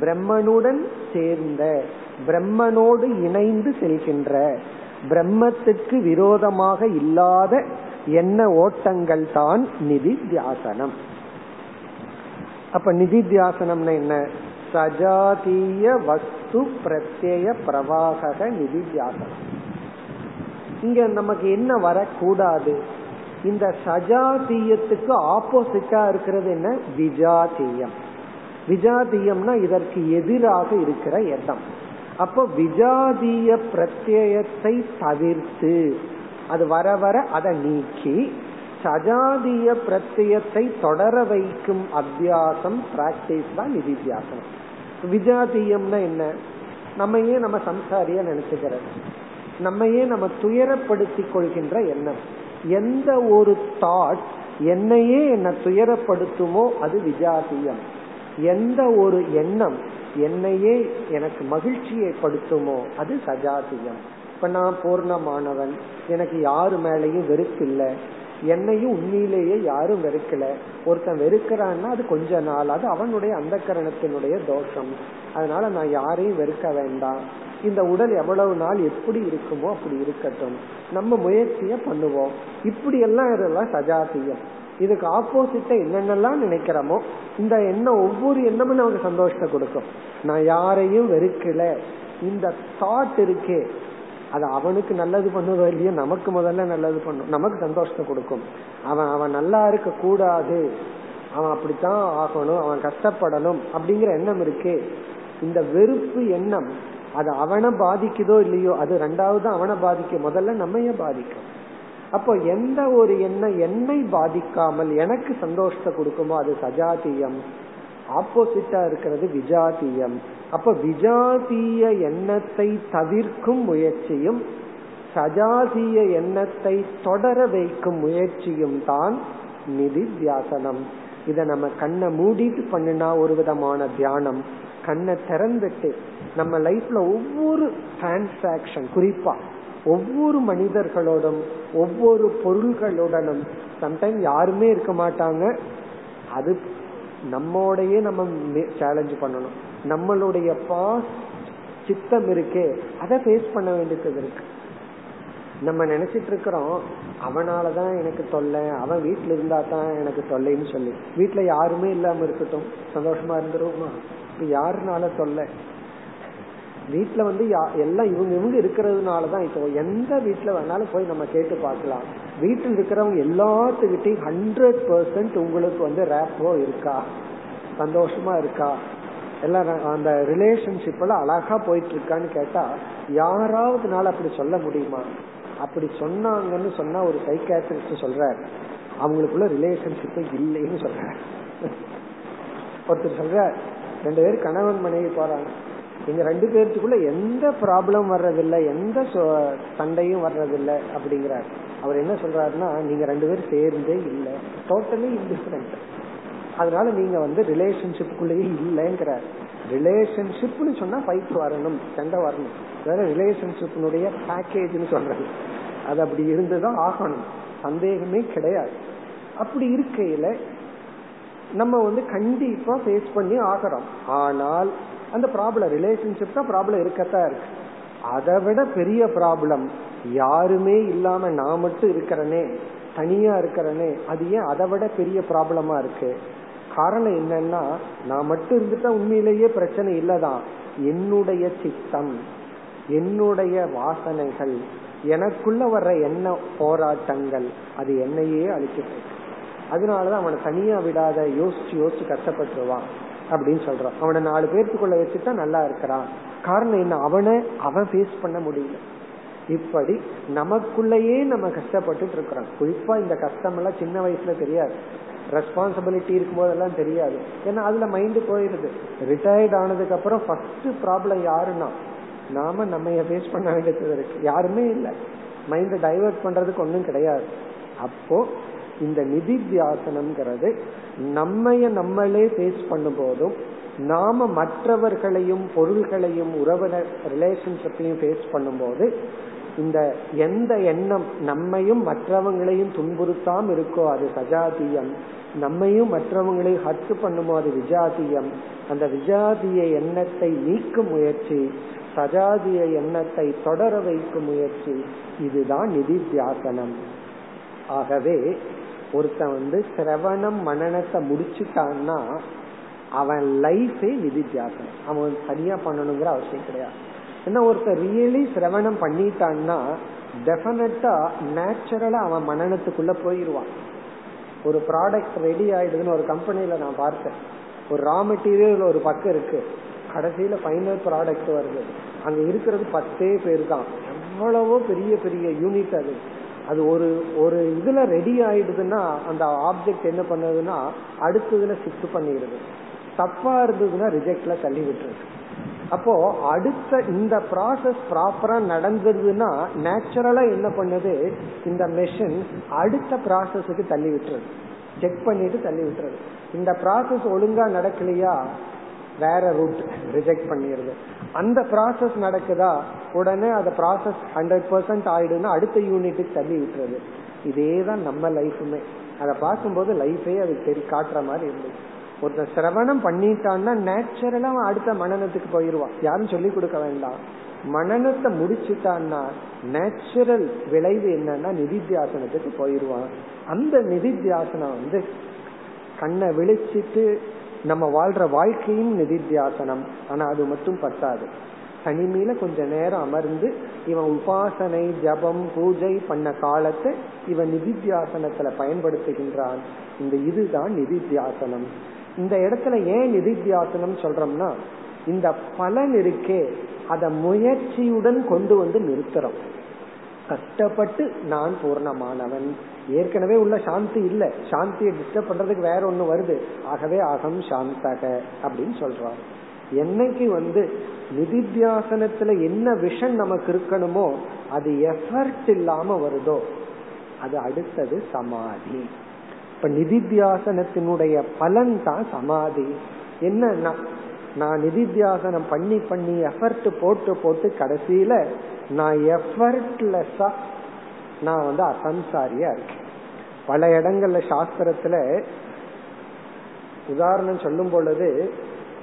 பிரம்மனுடன் சேர்ந்த பிரம்மனோடு இணைந்து செல்கின்ற பிரம்மத்துக்கு விரோதமாக இல்லாத என்ன ஓட்டங்கள் தான் நிதி தியாசனம். அப்ப நிதித்தியாசனம்னா என்ன? சஜாதீய வஸ்து பிரத்யேய பிரவாக நிதி தியாசனம். இங்க நமக்கு என்ன வரக்கூடாது? இந்த சஜாதீயத்துக்கு ஆப்போசிட்டா இருக்கிறது என்ன? விஜாதீயம். விஜாதீயம்னா இதற்கு எதிராக இருக்கிற எண்ணம். அப்போ விஜாதீய பிரத்யத்தை தவிர்த்து அது வர வர அதை நீக்கி சஜாதிய பிரத்யத்தை தொடர வைக்கும் அத்தியாசம் பிராக்டிஸ் தான் நிதித்தியாசனம் விஜாதியம்னா என்ன? நம்மையே நம்ம சம்சாரிய நினைச்சுக்கிறது. நம்மையே நம்ம துயரப்படுத்தி கொள்கின்ற எண்ணம். எந்த ஒரு தாட் என்னையே என்ன துயரப்படுத்துமோ அது விஜாதியம். எந்த ஒரு எண்ணம் என்னையே எனக்கு மகிழ்ச்சியை படுத்துமோ அது சஜாதியம். இப்ப நான் பூர்ணமானவன். எனக்கு யாரு மேலேயும் வெறுப்பில்லை. என்னையும் உண்மையிலேயே யாரும் வெறுக்கல. ஒருத்தன் வெறுக்கிறான்னா அது கொஞ்ச நாள். அது அவனுடைய அந்த கரணத்தினுடைய தோஷம். அதனால நான் யாரையும் வெறுக்க வேண்டாம். இந்த உடல் எவ்வளவு நாள் எப்படி இருக்குமோ அப்படி இருக்கட்டும். நம்ம முயற்சிய பண்ணுவோம். இப்படி எல்லாம் இதெல்லாம் சஜாத்தியம் இதுக்கு ஆப்போசிட்டா என்னென்னலாம் நினைக்கிறோமோ இந்த எண்ணம் ஒவ்வொரு எண்ணமும் நமக்கு சந்தோஷத்தை கொடுக்கும். நான் யாரையும் வெறுக்கல. இந்த தாட் இருக்கே. அது அவனுக்கு நல்லது பண்ணுவதோ இல்லையோ நமக்கு முதல்ல நல்லது பண்ணும். நமக்கு சந்தோஷத்தை கொடுக்கும். அவன் அவன் நல்லா இருக்க கூடாது. அவன் அப்படித்தான் ஆகணும். அவன் கஷ்டப்படணும் அப்படிங்கிற எண்ணம் இருக்கு. இந்த வெறுப்பு எண்ணம் அது அவனை பாதிக்குதோ இல்லையோ அது ரெண்டாவது அவனை பாதிக்கும் முதல்ல நம்மைய பாதிக்கும். அப்போ எந்த ஒரு எண்ணம் என்னை பாதிக்காமல் எனக்கு சந்தோஷத்தை கொடுக்குமோ அது சஜாத்தியம் ஆப்போசிட்டா இருக்கிறது விஜாத்தியம் அப்ப விஜாதிய எண்ணத்தை தவிர்க்கும் முயற்சியும் சஜாதிய எண்ணத்தை தொடர வைக்கும் முயற்சியும் தான் நிதி தியாசனம். இத நம்ம கண்ணை மூடிட்டு பண்ணினா ஒரு விதமான தியானம். கண்ணை திறந்துட்டு நம்ம லைஃப்ல ஒவ்வொரு டிரான்சாக்சன் குறிப்பா ஒவ்வொரு மனிதர்களோடும் ஒவ்வொரு பொருள்களுடனும் சம்டைம் யாருமே இருக்க மாட்டாங்க. அது நம்மோடையே நம்ம சேலஞ்ச் பண்ணணும். நம்மளுடைய பாஸ்ட் சித்தம் இருக்கே அதை ஃபேஸ் பண்ண வேண்டியது இருக்கு. நம்ம நினைச்சிட்டு இருக்கிறோம் அவனாலதான் எனக்கு தொல்லை அவன் வீட்டுல இருந்தா தான் எனக்கு தொல்லைன்னு சொல்லி. வீட்டுல யாருமே இல்லாம இருக்கட்டும் சந்தோஷமா இருந்துருவோமா? இப்ப யாருனால தொல்லை? வீட்டுல வந்து எல்லாம் இவங்க இவங்க இருக்கிறதுனாலதான் இப்போ எந்த வீட்டுல வேணாலும் போய் நம்ம கேட்டு பார்க்கலாம். வீட்டில் இருக்கிறவங்க எல்லாத்துக்கிட்டையும் ஹண்ட்ரட் பர்சன்ட் உங்களுக்கு வந்து ரேப்போ இருக்கா? சந்தோஷமா இருக்கா? எல்லாம் அந்த ரிலேஷன்ஷிப் எல்லாம் அழகா போயிட்டு இருக்கான்னு கேட்டா யாராவதுனால அப்படி சொல்ல முடியுமா? அப்படி சொன்னாங்கன்னு சொன்னா ஒரு சைக்காட்ரிஸ்ட் சொல்றாரு அவங்களுக்குள்ள ரிலேஷன்ஷிப் இல்லைன்னு சொல்றாரு. ஒருத்தர் சொல்ற ரெண்டு பேர் கணவன் மனைவி போறாங்க. இங்க ரெண்டு பேர்த்துக்குள்ள எந்த ப்ராப்ளம் வர்றதில்லை எந்த சண்டையும் வர்றதில்லை அப்படிங்கிறார். அவர் என்ன சொல்றாருன்னா நீங்க ரெண்டு பேரும் சேர்ந்தே இல்லை. டோட்டலி இன்டிஃபரெண்ட் அதனால நீங்க வந்து ரிலேஷன்ஷிப்புக்குள்ளேயே இல்லைங்கிறார். ரிலேஷன்ஷிப்னு சொன்னா ஃபைட் வரணும் சண்டை வரணும். வேற ரிலேஷன்ஷிப்னுடைய பேக்கேஜ்னு சொல்றது. அது அப்படி இருந்துதான் ஆகணும். சந்தேகமே கிடையாது. அப்படி இருக்கையில நம்ம வந்து கண்டிப்பா ஃபேஸ் பண்ணி ஆகிறோம். ஆனால் அந்த ப்ராப்ளம் ரிலேஷன்ஷிப் தான் ப்ராப்ளம் இருக்கத்தான் இருக்கு. அதை விட பெரிய ப்ராப்ளம் யாருமே இல்லாம நான் மட்டும் இருக்கிறனே தனியா இருக்கிறனே அது ஏன் அதை விட பெரிய ப்ராப்ளமா இருக்கு? காரணம் என்னன்னா நான் மட்டும் இருந்துட்டா உண்மையிலேயே பிரச்சனை இல்லதான். என்னுடைய சித்தம் என்னுடைய வாசனைகள் எனக்குள்ள வர்ற என்ன போராட்டங்கள் அது என்னையே அழிச்சிட்டு இருக்கு. அதனாலதான் அவனை தனியா விடாத யோசிச்சு யோசிச்சு கஷ்டப்பட்டுருவான் அப்படின்னு சொல்றான். அவனை நாலு பேர்த்துக்குள்ள வச்சுட்டா நல்லா இருக்கிறான். காரணம் என்ன? அவனை அவன் ஃபேஸ் பண்ண முடியல. இப்படி நமக்குள்ளேயே நம்ம கஷ்டப்பட்டுட்டு இருக்கிறோம். குறிப்பா இந்த கஷ்டம் எல்லாம் சின்ன வயசுல தெரியாது. ரெஸ்பான்சிபிலிட்டி இருக்கும் போதெல்லாம் தெரியாது. ஏன்னா அதுல மைண்டு போயிருது. ரிட்டையர்ட் ஆனதுக்கு அப்புறம் ஃபர்ஸ்ட் ப்ராப்ளம் யாருன்னா நாம நம்ம ஃபேஸ் பண்ண வேண்டியது இருக்கு. யாருமே இல்லை. மைண்ட் டைவர்ட் பண்றதுக்கு ஒன்றும் கிடையாது. அப்போ இந்த நிதி தியாசனம்ங்கிறது நம்மைய நம்மளே ஃபேஸ் பண்ணும் போதும் நாம மற்றவர்களையும் பொருள்களையும் உறவினர் ரிலேஷன்ஷிப்பையும் ஃபேஸ் பண்ணும்போது இந்த எந்த எண்ணம் நம்மையும் மற்றவங்களையும் துன்புறுத்தாம இருக்கோ அது சஜாதியம். நம்மையும் மற்றவங்களையும் ஹத்து பண்ணுமோ அது விஜாதியம். அந்த விஜாதிய எண்ணத்தை நீக்கும் முயற்சி சஜாதிய எண்ணத்தை தொடர வைக்கும் முயற்சி இதுதான் நிதித்தியாசனம் ஆகவே ஒருத்தன் வந்து சிரவணம் மனநத்தை முடிச்சுட்டான்னா அவன் லைஃபே நிதித்தியாசனம் அவன் தனியா பண்ணணுங்கிற அவசியம் கிடையாது. ஏன்னா ஒருத்தர் ரியலி சிரவணம் பண்ணிட்டான்னா டெஃபினட்டா நேச்சுரலா அவன் மனநத்துக்குள்ள போயிடுவான் ஒரு ப்ராடக்ட் ரெடி ஆயிடுதுன்னு ஒரு கம்பெனியில நான் பார்த்தேன். ஒரு ரா மெட்டீரியல் ஒரு பக்கம் இருக்கு. கடைசியில ஃபைனல் ப்ராடக்ட் வருது. அங்க இருக்கிறது பத்தே பேர் தான். எவ்வளவோ பெரிய பெரிய யூனிட் அது. அது ஒரு ஒரு இதுல ரெடி ஆயிடுதுன்னா அந்த ஆப்ஜெக்ட் என்ன பண்ணுதுன்னா அடுத்ததுல ஷிஃப்ட் பண்ணிடுது. தப்பா இருந்ததுன்னா ரிஜெக்ட்ல தள்ளி விட்டுருது. அப்போ அடுத்த இந்த ப்ராசஸ் ப்ராப்பரா நடந்ததுன்னா நேச்சுரலா என்ன பண்ணுது? இந்த மெஷின் அடுத்த ப்ராசஸுக்கு தள்ளி விட்டுறது செக் பண்ணிட்டு தள்ளி விட்டுறது இந்த ப்ராசஸ் ஒழுங்கா நடக்கலையா? வேற ரூட் ரிஜெக்ட் பண்ணிடுது அந்த ப்ராசஸ் நடக்குதா? உடனே அந்த ப்ராசஸ் ஹண்ட்ரட் பர்சன்ட் ஆயிடுன்னா அடுத்த யூனிட்டுக்கு தள்ளி விட்டுறது இதே தான் நம்ம லைஃபுமே அதை பார்க்கும்போது லைஃபே அது தெரி காட்டுற மாதிரி இருந்தது ஒருத்தன் சிரவணம் பண்ணிட்டான்னா நேச்சுரலா அவன் அடுத்த மனநத்துக்கு போயிடுவான் யாரும் சொல்லி கொடுக்க வேண்டாம். மனநத்தை முடிச்சுட்டான்னா நேச்சுரல் விளைவு என்னன்னா நிதித்தியாசனத்துக்கு போயிடுவான் அந்த நிதித்தியாசனம் வந்து கண்ணை விழிச்சிட்டு நம்ம வாழ்ற வாழ்க்கையும் நிதித்தியாசனம். ஆனா அது மட்டும் பத்தாது. தனிமையில கொஞ்ச நேரம் அமர்ந்து இவன் உபாசனை ஜபம் பூஜை பண்ண காலத்தை இவன் நிதித்தியாசனத்துல பயன்படுத்துகின்றான். இந்த இதுதான் நிதித்தியாசனம். இந்த இடத்துல ஏன் நிதித்தியாசனம் சொல்றோம்னா இந்த பலன் இருக்கே அத முயற்சியுடன் கொண்டு வந்து நிறுத்துறோம். கஷ்டப்பட்டு நான் பூர்ணமானவன். ஏற்கனவே உள்ள சாந்தி இல்ல. சாந்தியை டிஸ்டர்ப் பண்றதுக்கு வேற ஒண்ணு வருது. ஆகவே அகம் சாந்தக அப்படின்னு சொல்றாரு. என்னைக்கு வந்து நிதித்தியாசனத்துல என்ன விஷன் நமக்கு இருக்கணுமோ அது எஃபர்ட் இல்லாம வருதோ அது அடுத்தது சமாதி. இப்ப நிதித்தியாசனத்தினுடைய பலன் தான் சமாதி. என்னன்னா நான் நிதித்தியாசனம் பண்ணி பண்ணி எஃபர்ட் போட்டு போட்டு கடைசியில நான் எஃபர்ட்லெஸ்ஸா நான் வந்து அசம்சாரியா இருக்கேன். பல இடங்கள்ல சாஸ்திரத்துல உதாரணம் சொல்லும் பொழுது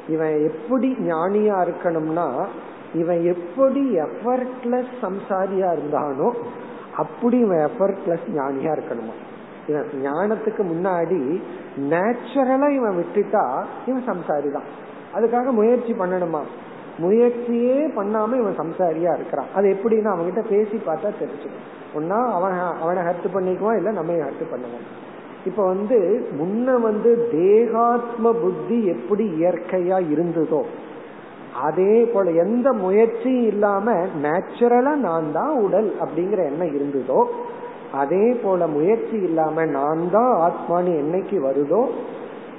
இவன் எப்படி ஞானியா இருக்கணும்னா இவன் எப்படி எஃபர்ட்லெஸ் சம்சாரியா இருந்தானோ அப்படி இவன் எஃபர்ட்லெஸ் ஞானியா இருக்கணுமா? ஞானத்துக்கு முன்னாடி நேச்சுரலா இவன் விட்டுட்டா இவன் சம்சாரி தான் அதுக்காக முயற்சி பண்ணணுமா? முயற்சியே பண்ணாம இவன் சம்சாரியா இருக்கிறான். அது எப்படின்னா அவன்கிட்ட பேசி பார்த்தா தெரிஞ்சுக்கும். ஒன்னா அவன் அவனை ஹர்த்து பண்ணிக்குவான் இல்ல நம்ம ஹர்த்து பண்ணுவான். இப்ப வந்து முன்ன வந்து தேகாத்ம புத்தி எப்படி இயற்கையா இருந்ததோ அதே போல எந்த முயற்சியும் இல்லாம நேச்சுரலா நான் தான் உடல் அப்படிங்கிற எண்ணம் இருந்ததோ அதே போல முயற்சி இல்லாம நான் தான் ஆத்மானு என்னைக்கு வருதோ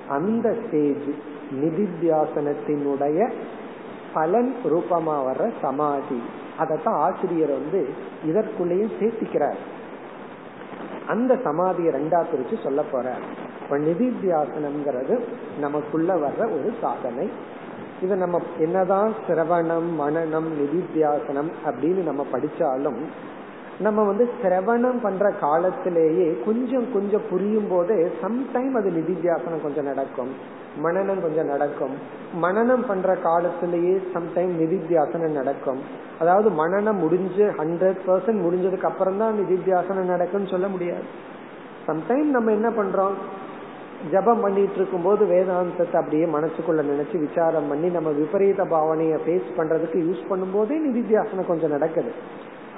அந்த ஸ்டேஜ் நிதித்தியாசனத்தினுடைய பலன் ரூபமா வர்ற சமாதி. அதத்தான் ஆசிரியர் வந்து இதற்குள்ளேயும் சேர்த்திக்கிறார். அந்த சமாதியை ரெண்டா பிரிச்சு சொல்ல போறார். இப்ப நிதித்தியாசனம்ங்கிறது நமக்குள்ள வர்ற ஒரு சாதனை. இது நம்ம என்னதான் சிரவணம் மனநம் நிதித்தியாசனம் அப்படின்னு நம்ம படிச்சாலும் நம்ம வந்து சிரவணம் பண்ற காலத்திலேயே கொஞ்சம் கொஞ்சம் புரியும் போதே சம்டைம் அது நிதித்தியாசனம் கொஞ்சம் நடக்கும். மனநம் கொஞ்சம் நடக்கும். மனநம் பண்ற காலத்திலேயே சம்டைம் நிதித்தியாசனம் நடக்கும். அதாவது மனநம் முடிஞ்சு ஹண்ட்ரட் பர்சன்ட் முடிஞ்சதுக்கு அப்புறம் தான் நிதித்தியாசனம் நடக்கும்னு சொல்ல முடியாது. சம்டைம் நம்ம என்ன பண்றோம்? ஜபம் பண்ணிட்டு இருக்கும் போது வேதாந்தத்தை அப்படியே மனசுக்குள்ள நினைச்சு விசாரம் பண்ணி நம்ம விபரீத பாவனைய ஃபேஸ் பண்றதுக்கு யூஸ் பண்ணும் போதே நிதித்தியாசனம் கொஞ்சம் நடக்குது.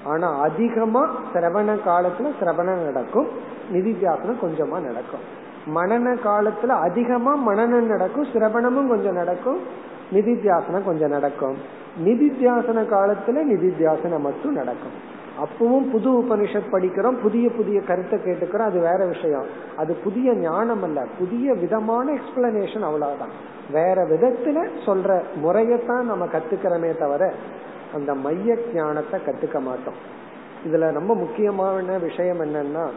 ஆனா அதிகமா சிரவண காலத்துல சிரவணம் நடக்கும் நிதித்தியாசனம் கொஞ்சமா நடக்கும். மனன காலத்துல அதிகமா மனநம் நடக்கும் சிரவணமும் கொஞ்சம் நடக்கும் நிதித்தியாசனம் கொஞ்சம் நடக்கும். நிதித்தியாசன காலத்துல நிதித்தியாசனம் மட்டும் நடக்கும். அப்பவும் புது உபனிஷத் படிக்கிறோம் புதிய புதிய கருத்தை கேட்டுக்கிறோம் அது வேற விஷயம். அது புதிய ஞானம் அல்ல புதிய விதமான எக்ஸ்பிளனேஷன் அவ்வளவுதான். வேற விதத்துல சொல்ற முறையத்தான் நம்ம கத்துக்கிறோமே தவிர அந்த மைய ஞானத்தை கத்துக்க மாட்டோம். இதுல ரொம்ப முக்கியமான விஷயம் என்னன்னா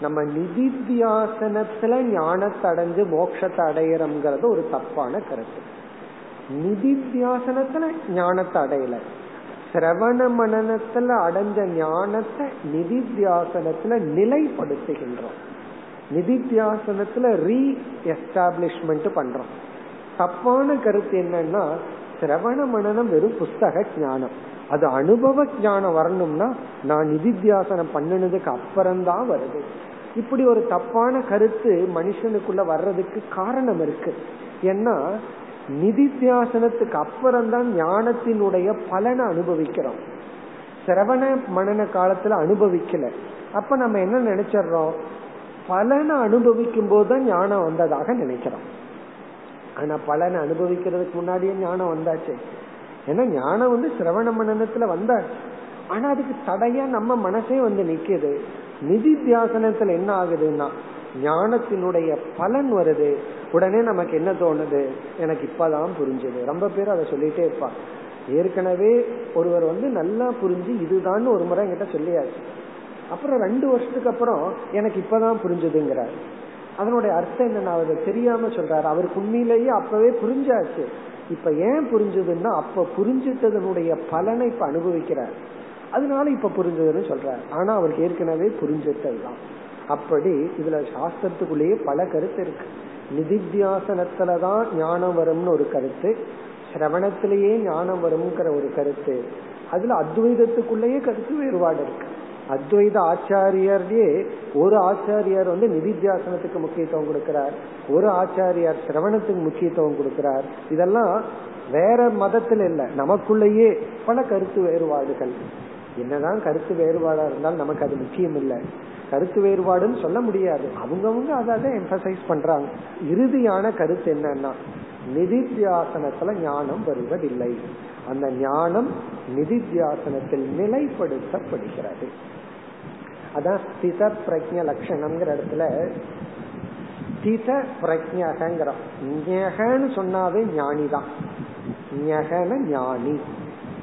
நம்ம நிதித்தியாசனத்துல ஞானத்தை அடைஞ்சு மோட்சத்தை அடையிறோம்ங்கிறது ஒரு தப்பான கருத்து. நிதித்தியாசனத்துல ஞானத்தை அடையல. சிரவண மனநத்துல அடைஞ்ச ஞானத்தை நிதித்தியாசனத்துல நிலைப்படுத்துகின்றோம். நிதித்தியாசனத்துல ரீ எஸ்டாப்ளிஷ்மெண்ட் பண்றோம். தப்பான கருத்து என்னன்னா சிரவண மனநம் வெறும் புஸ்தக ஞானம். அது அனுபவ ஞானம் வரணும்னா நான் நிதித்தியாசனம் பண்ணினதுக்கு அப்புறம்தான் வருது. இப்படி ஒரு தப்பான கருத்து மனுஷனுக்குள்ள வர்றதுக்கு காரணம் இருக்கு. ஏன்னா நிதித்தியாசனத்துக்கு அப்புறம்தான் ஞானத்தினுடைய பலனை அனுபவிக்கிறோம். சிரவண மனன காலத்துல அனுபவிக்கல. அப்ப நம்ம என்ன நினைச்சிடறோம்? பலனை அனுபவிக்கும் போதுதான் ஞானம் வந்ததாக நினைக்கிறோம். ஆனா பலனை அனுபவிக்கிறதுக்கு முன்னாடியே ஞானம் வந்தாச்சு. ஏன்னா ஞானம் வந்து சிரவண மனநத்துல வந்தாச்சு. ஆனா அதுக்கு தடையா நம்ம மனசே வந்து நிக்குது. நிதித்தியாசனத்துல என்ன ஆகுதுன்னா ஞானத்தினுடைய பலன் வருது. உடனே நமக்கு என்ன தோணுது? எனக்கு இப்பதான் புரிஞ்சது. ரொம்ப பேர் அதை சொல்லிட்டே இருப்பாங்க. ஏற்கனவே ஒருவர் வந்து நல்லா புரிஞ்சு இதுதான் ஒரு முறை என்கிட்ட சொல்லியாச்சு. அப்புறம் ரெண்டு வருஷத்துக்கு அப்புறம் எனக்கு இப்பதான் புரிஞ்சுதுங்கிறார். அதனுடைய அர்த்தம் என்ன அவர் தெரியாம சொல்றாரு. அவருக்கு உண்மையிலேயே அப்பவே புரிஞ்சாச்சு. இப்ப ஏன் புரிஞ்சதுன்னா அப்ப புரிஞ்சிட்டதனுடைய பலனை இப்ப அனுபவிக்கிறார். அதனால இப்ப புரிஞ்சதுன்னு சொல்றாரு. ஆனா அவருக்கு ஏற்கனவே புரிஞ்சிட்டதுதான். அப்படி இதுல சாஸ்திரத்துக்குள்ளேயே பல கருத்து இருக்கு. நிதித்தியாசனத்துலதான் ஞானம் வரும்னு ஒரு கருத்து. சிரவணத்திலேயே ஞானம் வரும்ங்கிற ஒரு கருத்து. அதுல அத்வைதத்துக்குள்ளேயே கருத்து வேறுபாடு இருக்கு. அத்வைத ஆச்சாரியர்லயே ஒரு ஆச்சாரியார் வந்து நிதித்தியாசனத்துக்கு முக்கியத்துவம் கொடுக்கிறார். ஒரு ஆச்சாரியார் சிரவணத்துக்கு முக்கியத்துவம் கொடுக்கிறார். இதெல்லாம் வேற மதத்துல இல்ல. நமக்குள்ளேயே பல கருத்து வேறுபாடுகள். என்னதான் கருத்து வேறுபாடா இருந்தாலும் நமக்கு அது முக்கியம் இல்லை. கருத்து வேறுபாடுன்னு சொல்ல முடியாது. அவங்கவுங்க அதை எம்பசைஸ் பண்றாங்க. இறுதியான கருத்து என்னன்னா நிதித்தியாசனத்துல ஞானம் வருவதில்லை. அந்த ஞானம் நிதித்தியாசனத்தில் நிலைப்படுத்தப்படுகிறது. அதான் ஸ்தித பிரஜ லட்சணம்ங்கிற இடத்துல ஸ்தித பிரஜகங்கிறோம் ஞகன்னு சொன்னாவே ஞானிதான். ஞகன ஞானி.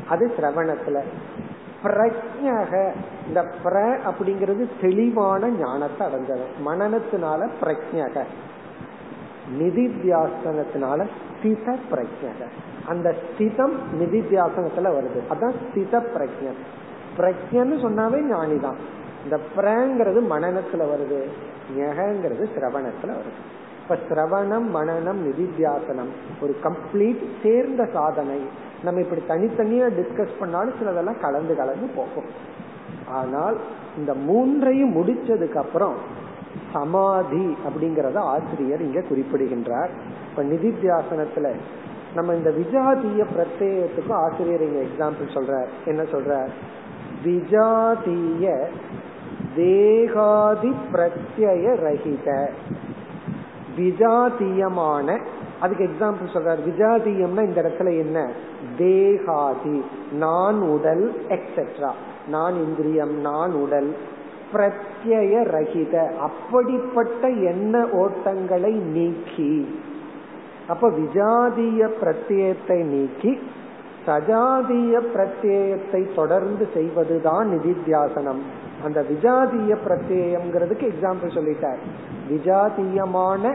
அது சிரவணத்துல. பிரஜக இந்த பிர அப்படிங்கிறது தெளிவான ஞானத்தை அடைஞ்சவன் மனநத்தினால பிரஜக நிதித்தியாசனத்தினால ஸ்தித பிரஜக அந்த ஸ்திதம் நிதித்தியாசனத்துல வருது. அதான் ஸ்தித பிரஜன் பிரஜன்னு சொன்னாவே ஞானிதான். இந்த பிரங்கிறது மனநத்துல வருது. ஞகங்கிறது சிரவணத்துல வருது. இப்ப சிரவணம் மனநம் நிதித்தியாசனம் ஒரு கம்ப்ளீட் சேர்ந்த சாதனை. நம்ம இப்படி தனித்தனியா டிஸ்கஸ் பண்ணாலும் சிலதெல்லாம் கலந்து கலந்து போகும். ஆனால் இந்த மூன்றையும் முடிச்சதுக்கு அப்புறம் சமாதி அப்படிங்கறத ஆசிரியர் இங்க குறிப்பிடுகின்றார். இப்ப நிதித்தியாசனத்துல நம்ம இந்த விஜாதிய பிரத்யேகத்துக்கும் ஆசிரியர் இங்க எக்ஸாம்பிள் சொல்றார். என்ன சொல்றார்? விஜாதிய தேகாதி பிரத்யய ரகித விஜாதியமான அதுக்கு எக்ஸாம்பிள் சொல்றாரு. விஜாதியம்னா இந்த இடத்துல என்ன? தேகாதி நான் உடல் எக்ஸெட்ரா நான் இந்திரியம் நான் உடல். பிரத்யய ரகித அப்படிப்பட்ட எண்ண ஓட்டங்களை நீக்கி. அப்ப விஜாதிய பிரத்யத்தை நீக்கி சஜாதிய பிரத்யத்தை தொடர்ந்து செய்வதுதான் நிதித்தியாசனம். அந்த விஜாதிய பிரத்யம்ங்கிறதுக்கு எக்ஸாம்பிள் சொல்லிட்டார். விஜாதியமான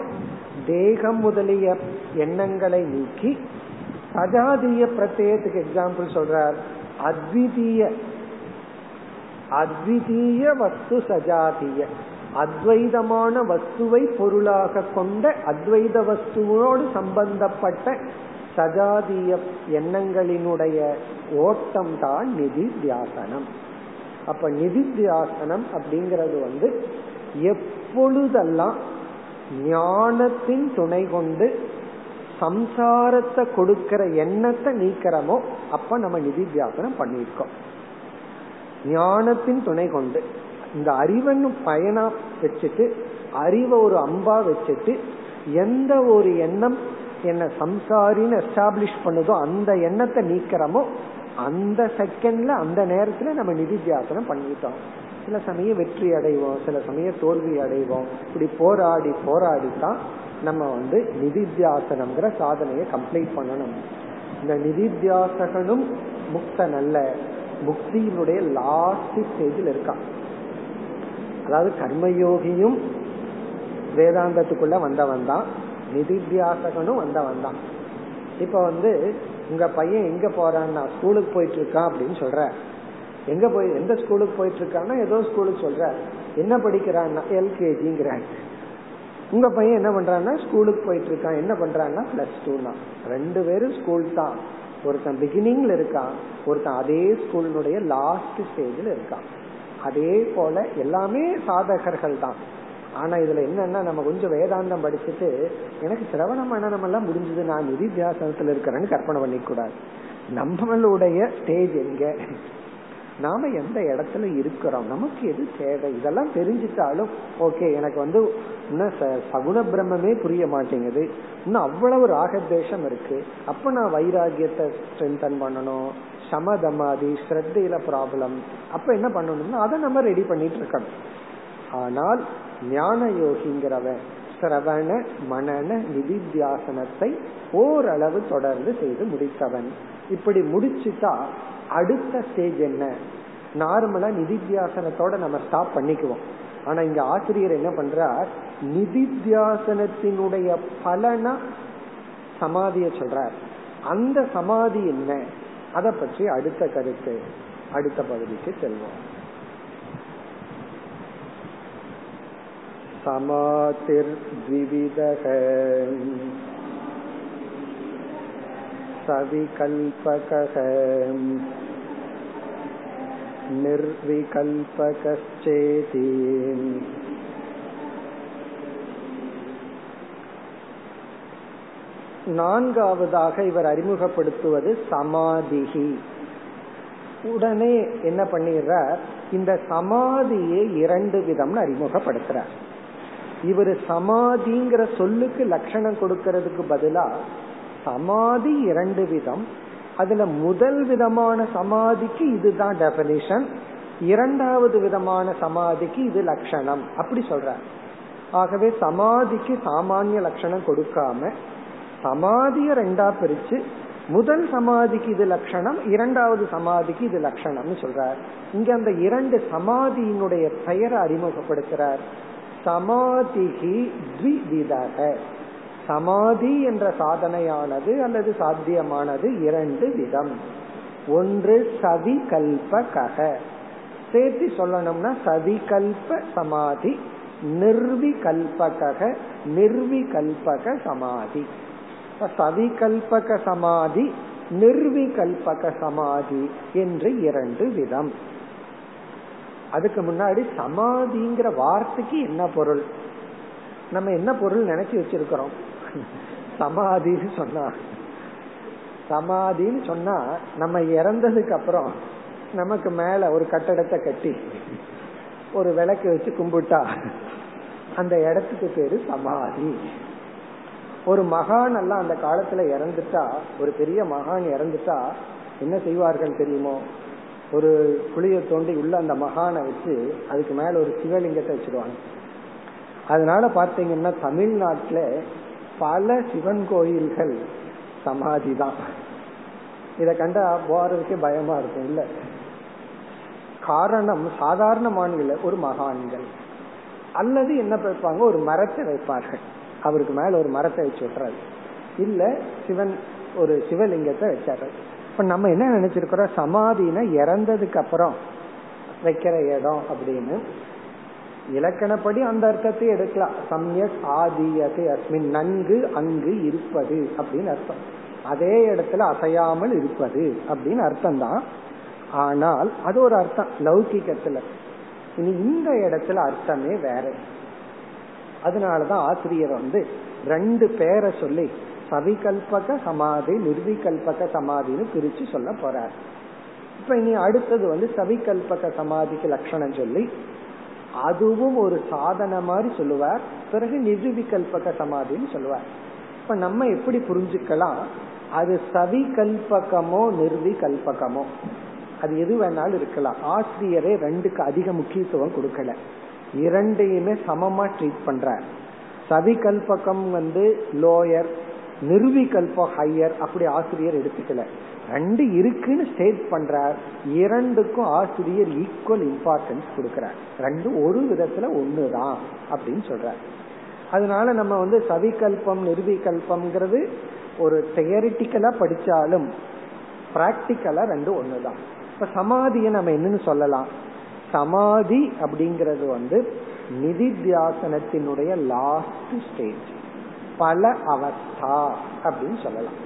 தேகம் முதலிய எண்ணங்களை நீக்கி சஜாதிய பிரத்யத்துக்கு எக்ஸாம்பிள் சொல்றார். அத்விதீய அத்விதீய வஸ்து சஜாதிய. அத்வைதமான வஸ்துவை பொருளாக கொண்ட அத்வைத வஸ்துவோடு சம்பந்தப்பட்ட சஜாதிய எண்ணங்களினுடைய ஓட்டம் தான் நிதி தியாசனம். அப்ப நிதித்தியாசனம் அப்படிங்கிறது வந்து எப்பொழுதெல்லாம் ஞானத்தின் துணை கொண்டு சம்சாரத்தை கொடுக்கிற எண்ணத்தை நீக்கிறோமோ அப்ப நம்ம நிதித்தியாசனம் பண்ணியிருக்கோம். ஞானத்தின் துணை கொண்டு இந்த அறிவன் பயனா வச்சுட்டு அறிவை ஒரு அம்பா வச்சுட்டு எந்த ஒரு எண்ணம் என்ன சம்சாரின்னு எஸ்டாப்ளிஷ் பண்ணுதோ அந்த எண்ணத்தை நீக்கிறோமோ அந்த செகண்ட்ல அந்த நேரத்துல நம்ம நிதித்தியாசனம் பண்ணிட்டோம். சில சமயம் வெற்றி அடைவோம் சில சமயம் தோல்வி அடைவோம். இப்படி போராடி போராடி தான் நம்ம வந்து நிதித்தியாசனம்ங்கிற சாதனையை கம்ப்ளீட் பண்ணணும். இந்த நிதித்தியாசகனும் முக்த நல்ல முக்தியினுடைய லாஸ்ட் ஸ்டேஜில் இருக்கான். அதாவது கர்மயோகியும் வேதாந்தத்துக்குள்ள வந்தவன் தான் நிதித்தியாசகனும் வந்தவன் தான் இப்ப வந்து உங்க பையன் எங்க போறான்னா ஸ்கூலுக்கு போயிட்டு இருக்கான் அப்படின்னு சொல்ற. எங்க போய் எந்த ஸ்கூலுக்கு போயிட்டு இருக்கான்னா ஏதோ ஸ்கூலுக்கு சொல்ற. என்ன படிக்கிறான்னா எல்கேஜிங்கிறாங்க உங்க பையன் என்ன பண்றான்னா ஸ்கூலுக்கு போயிட்டு இருக்கான் என்ன பண்றான்னா பிளஸ் டூ தான். ரெண்டு பேரும் ஸ்கூல் தான். ஒருத்தன் பிகினிங்ல இருக்கான் ஒருத்தன் அதே ஸ்கூலினுடைய லாஸ்ட் ஸ்டேஜில் இருக்கான். அதே போல எல்லாமே சாதகர்கள் தான். ஆனா இதுல என்னன்னா நம்ம கொஞ்சம் வேதாந்தம் படிச்சுட்டு எனக்கு சிரவண மனநம் எல்லாம் முடிஞ்சது நான் நிதித்தியாசனத்துல இருக்கிறேன்னு கற்பனை பண்ணிக்க கூடாது. நம்மளுடைய ஸ்டேஜ் எங்க? நாம எந்த இடத்துல இருக்கிறோம்? நமக்கு எது தேவை? இதெல்லாம் தெரிஞ்சிட்டாலும் ஓகே எனக்கு வந்து இன்னும் சகுண பிரம்மே புரிய மாட்டேங்குது. இன்னும் அவ்வளவு ராகத்வேஷம் இருக்கு. அப்ப நான் வைராகியத்தை ஸ்ட்ரென்தன் பண்ணணும். சமதமாதி ஸ்ரத்தையில ப்ராப்ளம் அப்ப என்ன பண்ணணும்னா அதை நம்ம ரெடி பண்ணிட்டு இருக்கணும். ஆனால் ஞான யோகிங்கிறவன் சிரவண மனன நிதித்தியாசனத்தை ஓரளவு தொடர்ந்து செய்து முடித்தவன். இப்படி முடிச்சுட்டா அடுத்த ஸ்டேஜ் என்ன? நார்மலா நிதித்தியாசனத்தோட நம்ம ஸ்டாப் பண்ணிக்குவோம். ஆனா இங்க ஆசிரியர் என்ன பண்றார்? நிதித்தியாசனத்தினுடைய பலனா சமாதிய சொல்றார். அந்த சமாதி என்ன? அதை பற்றி அடுத்த கருத்து அடுத்த பகுதிக்கு செல்வோம். समातिर्द्विविधः सविकल्पकः निर्विकल्पकश्चेति நான்காவதாக இவர் அறிமுகப்படுத்துவது சமாதிகி உடனே என்ன பண்ணிடுறார் இந்த சமாதியை இரண்டு விதம்னு அறிமுகப்படுத்துறார் இவர் சமாதிங்கிற சொல்லுக்கு லட்சணம் கொடுக்கறதுக்கு பதிலா சமாதி இரண்டு விதம். அதுல முதல் விதமான சமாதிக்கு இதுதான் டெபனிஷன் இரண்டாவது விதமான சமாதிக்கு இது லட்சணம். அப்படி சொல்ற ஆகவே சமாதிக்கு சாமானிய லட்சணம் கொடுக்காம சமாதிய ரெண்டா பிரிச்சு முதல் சமாதிக்கு இது லட்சணம் இரண்டாவது சமாதிக்கு இது லட்சணம்னு சொல்றார். இங்க அந்த இரண்டு சமாதியினுடைய பெயரை அறிமுகப்படுத்துறார். சமாதிகி த்விவிதக. சமாதி என்ற சாதனையானது அல்லது சாத்தியமானது இரண்டு விதம். ஒன்று சவிகல்பக சேர்த்து சொல்லணும்னா சவிகல்ப சமாதி நிர்விகல்பக நிர்விகல்பக சமாதி. சவிகல்பக சமாதி நிர்விகல்பக சமாதி என்று இரண்டு விதம். அதுக்கு முன்னாடி சமாதிங்கிற வார்த்தைக்கு என்ன பொருள்? நம்ம என்ன பொருள் நினைச்சு வச்சிருக்கிறோம்? சமாதின்னு சொன்னா. சமாதின்னு சொன்னா நம்ம இறந்ததுக்கு அப்புறம் நமக்கு மேல ஒரு கட்டடத்தை கட்டி ஒரு விளக்கு வச்சு கும்பிட்டா அந்த இடத்துக்கு பேரு சமாதி. ஒரு மகான் எல்லாம் அந்த காலத்துல இறந்துட்டா ஒரு பெரிய மகான் இறந்துட்டா என்ன செய்வார்கள் தெரியுமோ? ஒரு குழிய தோண்டி உள்ள அந்த மகானை வச்சு அதுக்கு மேல ஒரு சிவலிங்கத்தை வச்சிருவாங்க. அதனால பாத்தீங்கன்னா தமிழ்நாட்டுல பல சிவன் கோயில்கள் சமாதி தான். இதை கண்டா போறதுக்கே பயமா இருக்கும் இல்ல? காரணம் சாதாரணமான ஒரு மகான்கள். அல்லது என்ன வைப்பாங்க? ஒரு மரத்தை வைப்பார்கள். அவருக்கு மேல ஒரு மரத்தை வச்சு விட்டுறாரு. இல்ல சிவன் ஒரு சிவலிங்கத்தை வச்சாரு. இப்ப நம்ம என்ன நினைச்சிருக்கிறோம்? சமாதினா இறந்ததுக்கு அப்புறம் வைக்கிற இடம் அப்படின்னு. இலக்கணப்படி அந்த அர்த்தத்தை எடுக்கலாம். சம்யக் ஆதியத்தை அஸ்மின் நன்கு அங்கு இருப்பது அப்படின்னு அர்த்தம். அதே இடத்துல அசையாமல் இருப்பது அப்படின்னு அர்த்தம் தான் ஆனால் அது ஒரு அர்த்தம் லௌகிக்கத்துல இனி இந்த இடத்துல அர்த்தமே வேற. அதனாலதான் ஆசிரியர் வந்து ரெண்டு பேரை சொல்லி சவிகல்பக சமாதி நிர்விகல்பக சமாதின்னு பிரிச்சு சொல்ல போறார். இப்ப இனி அடுத்தது வந்து சவிகல்பக சமாதிக்கு லட்சணம் சொல்லி அதுவும் ஒரு சாதனை மாதிரி சொல்லுவார் பிறகு நிர்விகல்பக சமாதின்னு சொல்லுவார். இப்ப நம்ம எப்படி புரிஞ்சுக்கலாம்? அது சவிகல்பகமோ நிர்விகல்பகமோ? அது எது வேணாலும் இருக்கலாம். ஆசிரியரே ரெண்டுக்கு அதிக முக்கியத்துவம் கொடுக்கல. இரண்டையுமே சமமா ட்ரீட் பண்றார். சவிகல்பகம் வந்து லோயர் நிர்விகல்பா ஹையர் அப்படி ஆசிரியர் எடுத்துக்கல. ரெண்டு இருக்குன்னு ஸ்டேட் பண்றார். இரண்டுக்கும் ஆசிரியர் ஈக்குவல் இம்பார்ட்டன்ஸ் கொடுக்கிறார். ரெண்டு ஒரு விதத்துல ஒண்ணுதான் அப்படின்னு சொல்றார். அதனால நம்ம வந்து சவிகல்பம் நிர்விகல்பம்ங்கிறது ஒரு தியரிட்டிக்கலா படிச்சாலும் பிராக்டிக்கலா ரெண்டு ஒண்ணுதான். இப்ப சமாதியை நம்ம என்னன்னு சொல்லலாம்? சமாதி அப்படிங்கிறது வந்து நிதித்தியாசனத்தினுடைய லாஸ்ட் ஸ்டேஜ் பல அவஸ்தா அப்படின்னு சொல்லலாம்.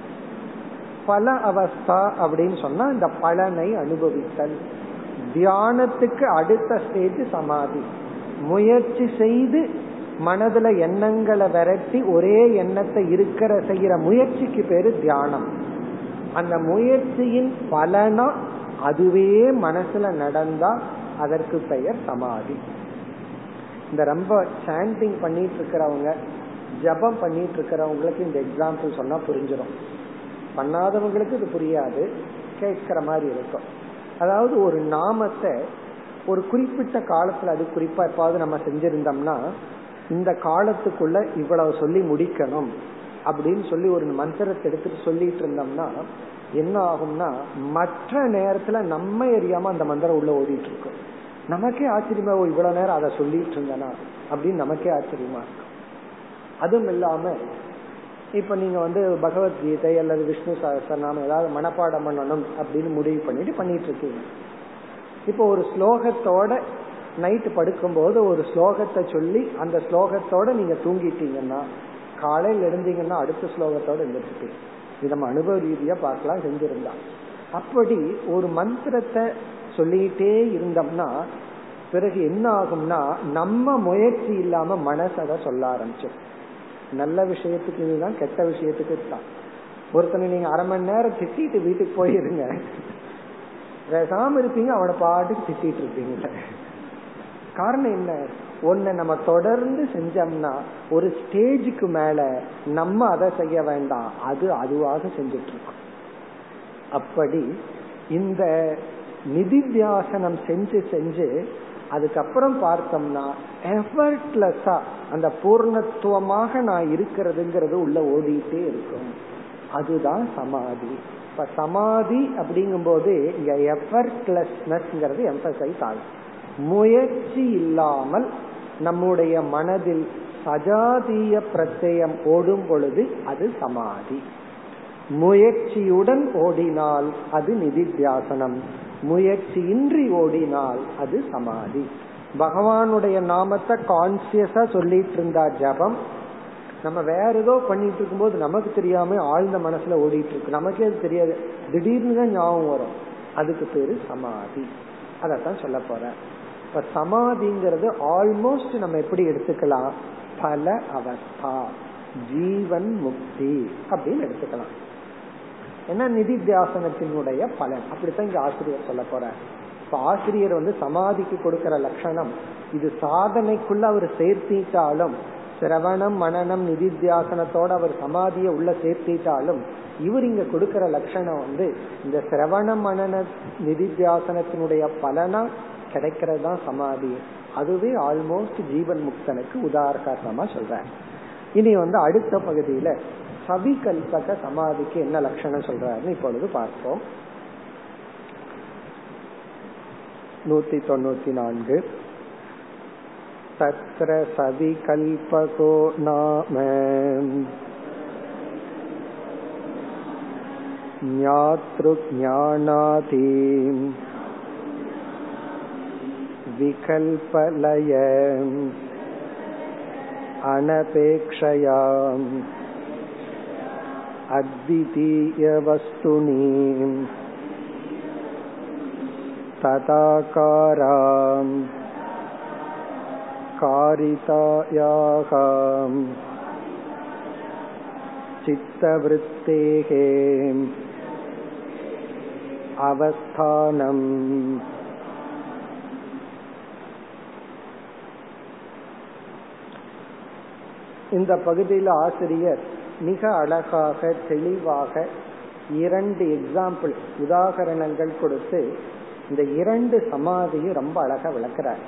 பல அவஸ்தா அப்படின்னு சொன்னா இந்த பலனை அனுபவித்தல். தியானத்துக்கு அடுத்த ஸ்டேஜ் சமாதி. முயற்சி செய்து மனதுல எண்ணங்களை விரட்டி ஒரே எண்ணத்தை இருக்கிற செய்யற முயற்சிக்கு பேரு தியானம். அந்த முயற்சியின் பலனா அதுவே மனசுல நடந்தா அதற்கு பெயர் சமாதி. இந்த ரொம்ப சாண்டிங் பண்ணிட்டு இருக்கிறவங்க ஜபம் பண்ணிட்டு இருக்கிறவங்களுக்கு இந்த எக்ஸாம்பிள் சொன்னா புரிஞ்சிடும் பண்ணாதவங்களுக்கு இது புரியாது. கேட்கிற மாதிரி இருக்கும். அதாவது ஒரு நாமத்தை ஒரு குறிப்பிட்ட காலத்துல அது குறிப்பா எப்பாவது நம்ம செஞ்சிருந்தோம்னா இந்த காலத்துக்குள்ள இவ்வளவு சொல்லி முடிக்கணும் அப்படின்னு சொல்லி ஒரு மந்திரத்தை எடுத்துட்டு சொல்லிட்டு இருந்தோம்னா என்ன ஆகும்னா மற்ற நேரத்துல நம்ம எரியாம அந்த மந்திரம் உள்ள ஓடிட்டு இருக்கும். நமக்கே ஆச்சரியமா இவ்வளவு நேரம் அதை சொல்லிட்டு இருந்தனா அப்படின்னு நமக்கே ஆச்சரியமா இருக்கும். அதுவும் இல்லாம இப்ப நீங்க வந்து பகவத்கீதை அல்லது விஷ்ணு சகசரநாமம் ஏதாவது மனப்பாடம் பண்ணணும் அப்படின்னு முடிவு பண்ணிட்டு பண்ணிட்டு இருக்கீங்க. இப்போ ஒரு ஸ்லோகத்தோட நைட்டு படுக்கும்போது ஒரு ஸ்லோகத்தை சொல்லி அந்த ஸ்லோகத்தோட நீங்க தூங்கிட்டீங்கன்னா காலையில் எழுந்தீங்கன்னா அடுத்த ஸ்லோகத்தோட எழுந்திருப்பீங்க. இது நம்ம அனுபவ ரீதியா பார்க்கலாம் செஞ்சிருந்தா. அப்படி ஒரு மந்திரத்தை சொல்லிட்டே இருந்தோம்னா பிறகு என்ன ஆகும்னா நம்ம முயற்சி இல்லாம மனசு சொல்ல ஆரம்பிச்சிடும் நல்ல விஷயத்துக்கு இதுதான் கெட்ட விஷயத்துக்கு தான் ஒருத்தனை நீங்க அரை மணி நேரம் திட்டிட்டு வீட்டுக்கு போயிருங்க. பேசாம இருப்பீங்க அவனை பாட்டுக்கு திட்டிட்டு இருப்பீங்க. காரணம் என்ன? ஒன்ன நம்ம தொடர்ந்து செஞ்சோம்னா ஒரு ஸ்டேஜுக்கு மேல நம்ம அதை செய்ய வேண்டாம். அது அதுவாக செஞ்சுட்டு இருக்கோம். அப்படி இந்த நிதித்தியாசனம் செஞ்சு செஞ்சு அதுக்கப்புறம் பார்த்தோம்னா எஃபர்ட்லெஸ்ஸா அந்த பூர்ணத்துவமாக நான் இருக்கிறதுங்கிறது உள்ள ஓடிட்டே இருக்கும். அதுதான் சமாதி. இப்ப சமாதி அப்படிங்கும் போது இங்க எஃபர்ட்லெஸ்னஸ்ங்கிறது எம்பசைஸ் ஆகும். முயற்சி இல்லாமல் நம்முடைய மனதில் சஜாதீய பிரத்யம் ஓடும் பொழுது அது சமாதி. முயற்சியுடன் ஓடினால் அது நிதித்தியாசனம். முயற்சியின்றி ஓடினால் அது சமாதி. பகவானுடைய நாமத்தை கான்சியஸா சொல்லிட்டு இருந்தா ஜபம். நம்ம வேற ஏதோ பண்ணிட்டு இருக்கும்போது நமக்கு தெரியாம ஆழ்ந்த மனசுல ஓடிட்டு இருக்கு நமக்கே அது தெரியாது. திடீர்னு தான் ஞாபகம் வரும். அதுக்கு பேரு சமாதி. அதத்தான் சொல்ல போறேன் இப்ப சமாதிங்கிறது ஆல்மோஸ்ட் நம்ம எப்படி எடுத்துக்கலாம்? பல அவஸ்தா. ஜீவன் முக்தி அப்படின்னு எடுத்துக்கலாம். ஏன்னா நிதித்தியாசனத்தினுடைய பலன். அப்படித்தான் இங்க ஆசிரியர் சொல்ல போற இப்ப ஆசிரியர் வந்து சமாதிக்கு கொடுக்கிற லட்சணம் இது சாதனைக்குள்ள அவர் சேர்த்திட்டாலும் சிரவணம் மனநம் நிதித்தியாசனத்தோட அவர் சமாதியை உள்ள சேர்த்திட்டாலும் இவர் இங்க கொடுக்கிற லட்சணம் வந்து இந்த சிரவண மனன நிதித்தியாசனத்தினுடைய பலனா கிடைக்கிறது தான் சமாதி. அதுவே ஆல்மோஸ்ட் ஜீவன் முக்தனுக்கு உதாரணமா சொல்றேன் இனி வந்து அடுத்த பகுதியில சவிகல்பக சமாதிக்கு என்ன லட்சணம் சொல்றாருன்னு இப்பொழுது பார்ப்போம் நூத்தி தொண்ணூத்தி நான்கு तत्र सविकल्पको नाम ज्ञातृज्ञानातीम् विकल्पलय अनपेक्षयाम् अद्वितीयवस्तुनि तदाकाराम् कारितायाः चित्तवृत्तेः அவஸ்தானம் இந்த பகுதியில் ஆசிரியர் மிக அழகாக தெளிவாக இரண்டு எக்ஸாம்பிள் உதாகரணங்கள் கொடுத்து இந்த இரண்டு சமாதியும் ரொம்ப அழகா விளக்குறார்.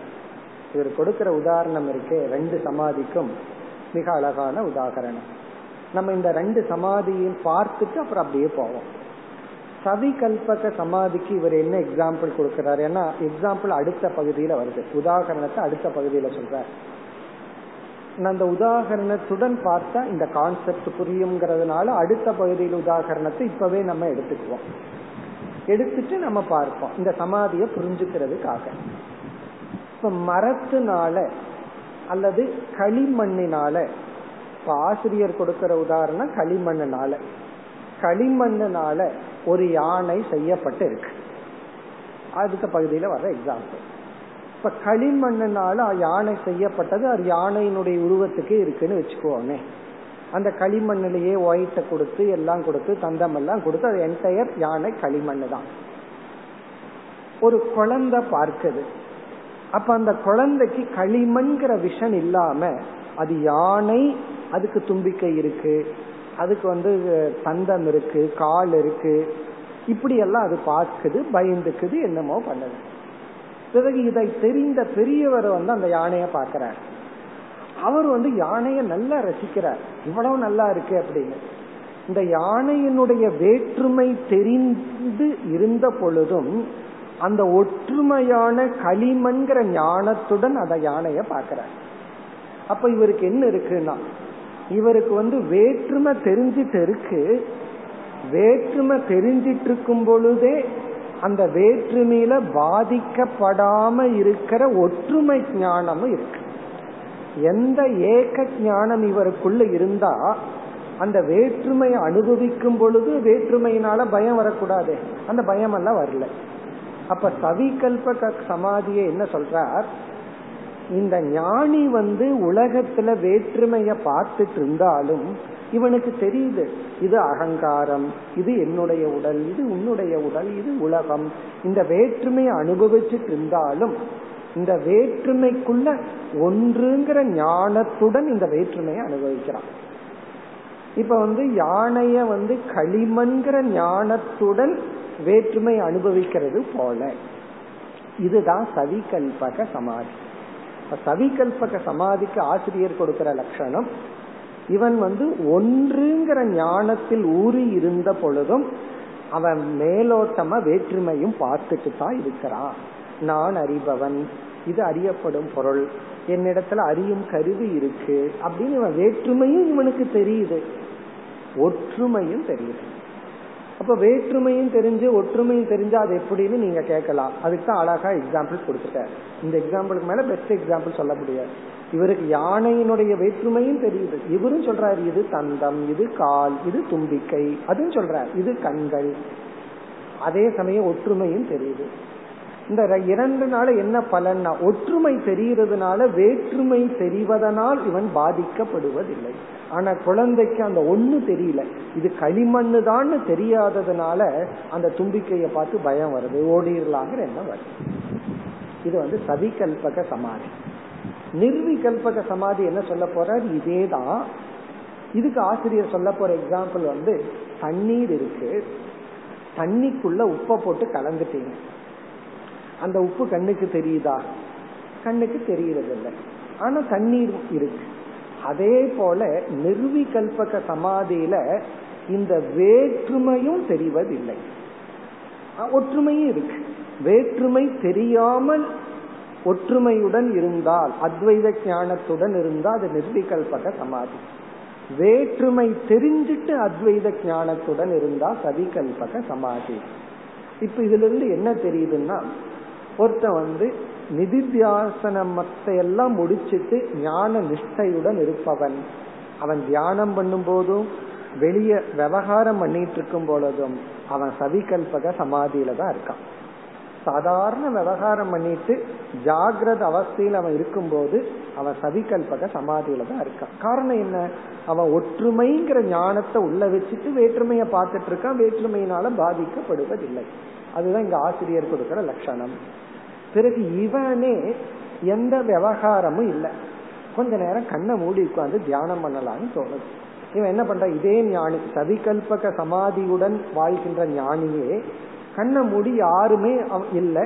இவர் கொடுக்கிற உதாரணம் இருக்கே ரெண்டு சமாதிக்கும் மிக அழகான உதாகரணம் நம்ம இந்த ரெண்டு சமாதியும் பார்த்துட்டு அப்புறம் அப்படியே போவோம். சவிகல்பக சமாதிக்கு இவர் என்ன எக்ஸாம்பிள் கொடுக்கிறார்? ஏன்னா எக்ஸாம்பிள் அடுத்த பகுதியில வருது. உதாகரணத்தை அடுத்த பகுதியில சொல்றார். அந்த உதாகரணத்துடன் பார்த்தா இந்த கான்செப்ட் புரியுங்கிறதுனால அடுத்த பகுதியில் உதாகரணத்தை இப்பவே நம்ம எடுத்துக்குவோம். எடுத்துட்டு நம்ம பார்ப்போம். இந்த சமாதியை புரிஞ்சுக்கிறதுக்காக. இப்ப மரத்தினால அல்லது களிமண்ணினால இப்ப ஆசிரியர் கொடுக்கிற உதாரணம் களிமண்ணினால. களிமண்ணினால ஒரு யானை செய்யப்பட்டு இருக்கு அடுத்த பகுதியில வர்ற எக்ஸாம்பிள் இப்ப களிமண்ணால யானை செய்யப்பட்டது அது யானையினுடைய உருவத்துக்கு இருக்குன்னு வச்சுக்கோமே. அந்த களிமண்ணிலேயே ஒயிட்ட கொடுத்து எல்லாம் கொடுத்து தந்தம் எல்லாம் கொடுத்து அது என்டையர் யானை களிமண் தான். ஒரு குழந்தை பார்க்குது. அப்ப அந்த குழந்தைக்கு களிமண்கிற விஷன் இல்லாம அது யானை அதுக்கு தும்பிக்கை இருக்கு அதுக்கு வந்து தந்தம் இருக்கு கால் இருக்கு இப்படி எல்லாம் அது பார்க்குது பயந்துக்குது என்னமோ பண்ணுது. பிறகு இதை தெரிந்த பெரியவர் வந்து அந்த யானையை பாக்கிறார் அவர் வந்து யானையை நல்லா ரசிக்கிறார். இவ்வளவு நல்லா இருக்கு அப்படின்னு. இந்த யானையினுடைய வேற்றுமை தெரிந்து இருந்த பொழுதும் அந்த ஒற்றுமையான களிமண்கிற ஞானத்துடன் அந்த யானைய பாக்கிறார் அப்ப இவருக்கு என்ன இருக்குன்னா இவருக்கு வந்து வேற்றுமை தெரிஞ்சிட்டு இருக்கு. வேற்றுமை தெரிஞ்சிட்டு இருக்கும் பொழுதே அந்த வேற்றுமையில பாதிக்கப்படாம இருக்கிற ஒற்றுமை ஞானமும் இருக்கு. எந்த ஏக ஞானம் இவருக்குள்ள இருந்தா அந்த வேற்றுமையை அனுபவிக்கும் பொழுது வேற்றுமையினால பயம் வரக்கூடாது. அந்த பயம் எல்லாம் வரல. அப்ப சவிகல்ப சமாதியை என்ன சொல்றார்? இந்த ஞானி வந்து உலகத்துல வேற்றுமைய பார்த்துட்டு இருந்தாலும் இவனுக்கு தெரியுது இது அகங்காரம் இது என்னுடைய உடல் இது உன்னுடைய உடல் இது உலகம். இந்த வேற்றுமையை அனுபவிச்சுட்டு இருந்தாலும் இந்த வேற்றுமைக்குள்ள ஒன்றுங்கிற ஞானத்துடன் இந்த வேற்றுமையை அனுபவிக்கிறான். இப்ப வந்து யானைய வந்து களிமண்கிற ஞானத்துடன் வேற்றுமை அனுபவிக்கிறது போல. இதுதான் சவிகல்பக சமாதி. சவிகல்பக சமாதிக்கு ஆசிரியர் கொடுக்கிற லட்சணம் இவன் வந்து ஒன்றுங்கிற ஞானத்தில் ஊறி இருந்த பொழுதும் அவன் மேலோட்டமா வேற்றுமையும் பார்த்துட்டு தான் இருக்கிறான். நான் அறிபவன் இது அறியப்படும் பொருள் என்னிடத்துல அறியும் கருவி இருக்கு அப்படின்னு இவன் வேற்றுமையும் இவனுக்கு தெரியுது. ஒற்றுமையும் தெரியுது. அப்ப வேற்றுமையும் தெரிஞ்சு ஒற்றுமையும் தெரிஞ்சா அது எப்படின்னு நீங்க கேட்கலாம். அதுக்கு தான் அழகா எக்ஸாம்பிள் கொடுத்துட்டார். இந்த எக்ஸாம்பிளுக்கு மேல பெஸ்ட் எக்ஸாம்பிள் சொல்ல முடியாது. இவருக்கு யானையினுடைய வேற்றுமையும் தெரியுது. இவரும் சொல்றாரு இது தந்தம் இது கால் இது தும்பிக்கை. அதுவும் சொல்றாரு இது கண்கள். அதே சமயம் ஒற்றுமையும் தெரியுது. இந்த இரண்டு நாள் என்ன பலன்னா ஒற்றுமை தெரிகிறதுனால வேற்றுமை தெரிவதனால் இவன் பாதிக்கப்படுவதில்லை. ஆனா குழந்தைக்கு அந்த ஒண்ணு தெரியல. இது களிமண்ணு தான் தெரியாததுனால அந்த தும்பிக்கைய பார்த்து பயம் வருது. ஓடிடலாங்கிற என்ன வருது. இது வந்து சவிகல்பக சமாதி. நிர்விகல்பக சமாதி என்ன சொல்ல போறார்? இதே தான் இதுக்கு ஆசிரியர் சொல்ல போற எக்ஸாம்பிள் வந்து தண்ணீர் இருக்கு. தண்ணிக்குள்ள உப்பை போட்டு கலந்துட்டீங்க. அந்த உப்பு கண்ணுக்கு தெரியுதா? கண்ணுக்கு தெரியறது இல்லை ஆனா தண்ணீர் இருக்கு. அதே போல நிர்விகல்பக சமாதியில இந்த வேற்றுமையும் தெரிவதில்லை. ஒற்றுமையும் இருக்கு. வேற்றுமை தெரியாமல் ஒற்றுமையுடன் இருந்தால் அத்வைத ஞானத்துடன் இருந்தால் அது நிர்விகல்பக சமாதி. வேற்றுமை தெரிஞ்சிட்டு அத்வைத ஞானத்துடன் இருந்தா சதிகல்பக சமாதி. இப்ப இதுல இருந்து என்ன தெரியுதுன்னா ஒருத்தன் வந்து நிதித்தியாசனமத்தை எல்லாம் முடிச்சிட்டு ஞான நிஷ்டையுடன் இருப்பவன். அவன் தியானம் பண்ணும் போதும் வெளிய விவகாரம் பண்ணிட்டு இருக்கும் பொழுதும் அவன் சவிகல்பக சமாதியில தான் இருக்கான். சாதாரண விவகாரம் பண்ணிட்டு ஜாகிரத அவஸ்தையில் அவன் இருக்கும்போது அவன் சவிகல்பக சமாதியில தான் இருக்கான். காரணம் என்ன? அவன் ஒற்றுமைங்கிற ஞானத்தை உள்ள வச்சுட்டு வேற்றுமையை பார்த்துட்டு இருக்கான். வேற்றுமையினால பாதிக்கப்படுவதில்லை. அதுதான் இங்க ஆசிரியர் கொடுக்கிற லட்சணம். பிறகு இவனே எந்த விவகாரமும் இல்லை. கொஞ்ச நேரம் கண்ணை மூடி உட்காந்து தியானம் பண்ணலாம்னு தோணுது. இவன் என்ன பண்ற இதே ஞானி சதிகல்பக சமாதியுடன் வாழ்கின்ற ஞானியே கண்ணை மூடி யாருமே இல்லை.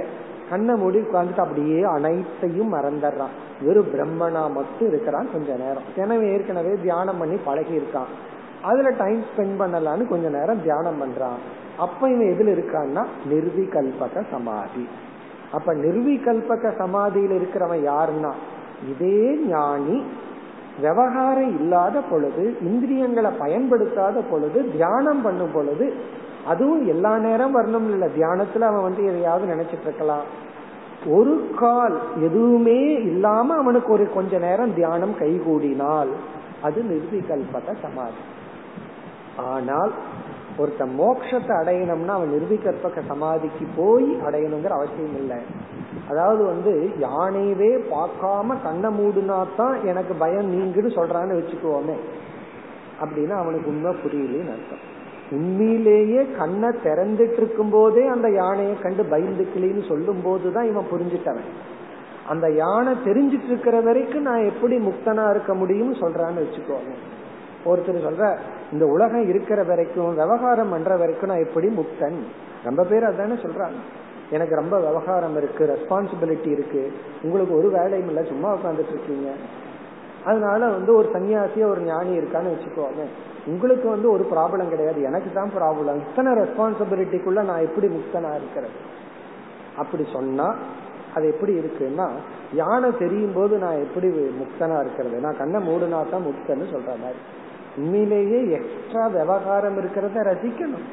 கண்ணை மூடி உட்காந்துட்டு அப்படியே அனைத்தையும் மறந்துடுறான். வெறும் பிரம்மனா மட்டும் இருக்கிறான் கொஞ்ச நேரம். எனவே ஏற்கனவே தியானம் பண்ணி பழகி இருக்கான் அதுல டைம் ஸ்பெண்ட் பண்ணலான்னு கொஞ்ச நேரம் தியானம் பண்றான். அப்ப இவன் எதுல இருக்கான்னா? நிர்விகல்பக சமாதி. அப்ப நிர்விகல்பக சமாதியில் இருக்கிறவன் யாருன்னா? இதே ஞானி. விவகாரம் இல்லாத பொழுது இந்திரியங்களை பயன்படுத்தாத பொழுது தியானம் பண்ணும் பொழுது அதுவும் எல்லா நேரம் வரணும் இல்ல. தியானத்துல அவன் வந்து எதையாவது நினைச்சிட்டு இருக்கலாம். ஒரு கால் எதுவுமே இல்லாம அவனுக்கு ஒரு கொஞ்ச நேரம் தியானம் கைகூடினால் அது நிர்விகல்பக சமாதி. ஆனால் ஒருத்த மோட்சத்தை அடையணும்னா அவன் நிர்விகற்பக சமாதிக்கு போய் அடையணுங்கிற அவசியம் இல்லை. அதாவது வந்து யானையவே பார்க்காம கண்ணை மூடுனா தான் எனக்கு பயம் நீங்குன்னு சொல்றான்னு வச்சுக்குவோமே அப்படின்னா அவனுக்கு உண்மை புரியலன்னு அர்த்தம். உண்மையிலேயே கண்ணை திறந்துட்டு இருக்கும் போதே அந்த யானையை கண்டு பயந்துக்கலின்னு சொல்லும் போதுதான் இவன் புரிஞ்சிட்டவன். அந்த யானை தெரிஞ்சிட்டு இருக்கிற வரைக்கும் நான் எப்படி முக்தனா இருக்க முடியும்னு சொல்றான்னு வச்சுக்கோங்க ஒருத்தர் சொல்ற இந்த உலகம் இருக்கிற வரைக்கும் விவகாரம் பண்ற வரைக்கும் நான் எப்படி முக்தன். ரொம்ப பேர் அதானே சொல்றாங்க. எனக்கு ரொம்ப விவகாரம் இருக்கு ரெஸ்பான்சிபிலிட்டி இருக்கு. உங்களுக்கு ஒரு வேலையும் இல்லை சும்மா உட்காந்துட்டு இருக்கீங்க. அதனால வந்து ஒரு சன்னியாசியா ஒரு ஞானி இருக்கான்னு வச்சுக்கோங்க. உங்களுக்கு வந்து ஒரு ப்ராப்ளம் கிடையாது. எனக்கு தான் ப்ராப்ளம் இத்தனை ரெஸ்பான்சிபிலிட்டிக்குள்ள நான் எப்படி முக்தனா இருக்கிறது? அப்படி சொன்னா அது எப்படி இருக்குன்னா யானை தெரியும் போது நான் எப்படி முக்தனா இருக்கிறது? நான் கண்ணை மூடுனா தான் முக்தன்னு சொல்ற மாதிரி. உண்மையிலேயே எக்ஸ்ட்ரா விவகாரம் இருக்கிறத ரசிக்கணும்.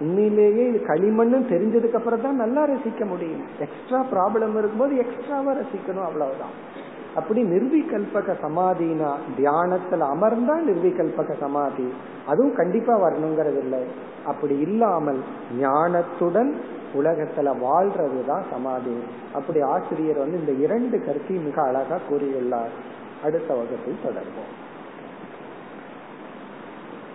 உண்மையிலேயே இது தெரிஞ்சதுக்கு அப்புறம் தான் நல்லா ரசிக்க முடியும். எக்ஸ்ட்ரா ப்ராப்ளம் இருக்கும்போது எக்ஸ்ட்ராவா ரசிக்கணும் அவ்வளவுதான். அப்படி நிர்விகல்பக சமாதினா தியானத்துல அமர்ந்தா நிர்விகல்பக சமாதி. அதுவும் கண்டிப்பா வரணுங்கிறது இல்லை. அப்படி இல்லாமல் ஞானத்துடன் உலகத்துல வாழ்றதுதான் சமாதி. அப்படி ஆசிரியர் வந்து இந்த இரண்டு கருத்தையும் மிக அழகா கூறியுள்ளார். அடுத்த வகுப்பில் தொடர்போம்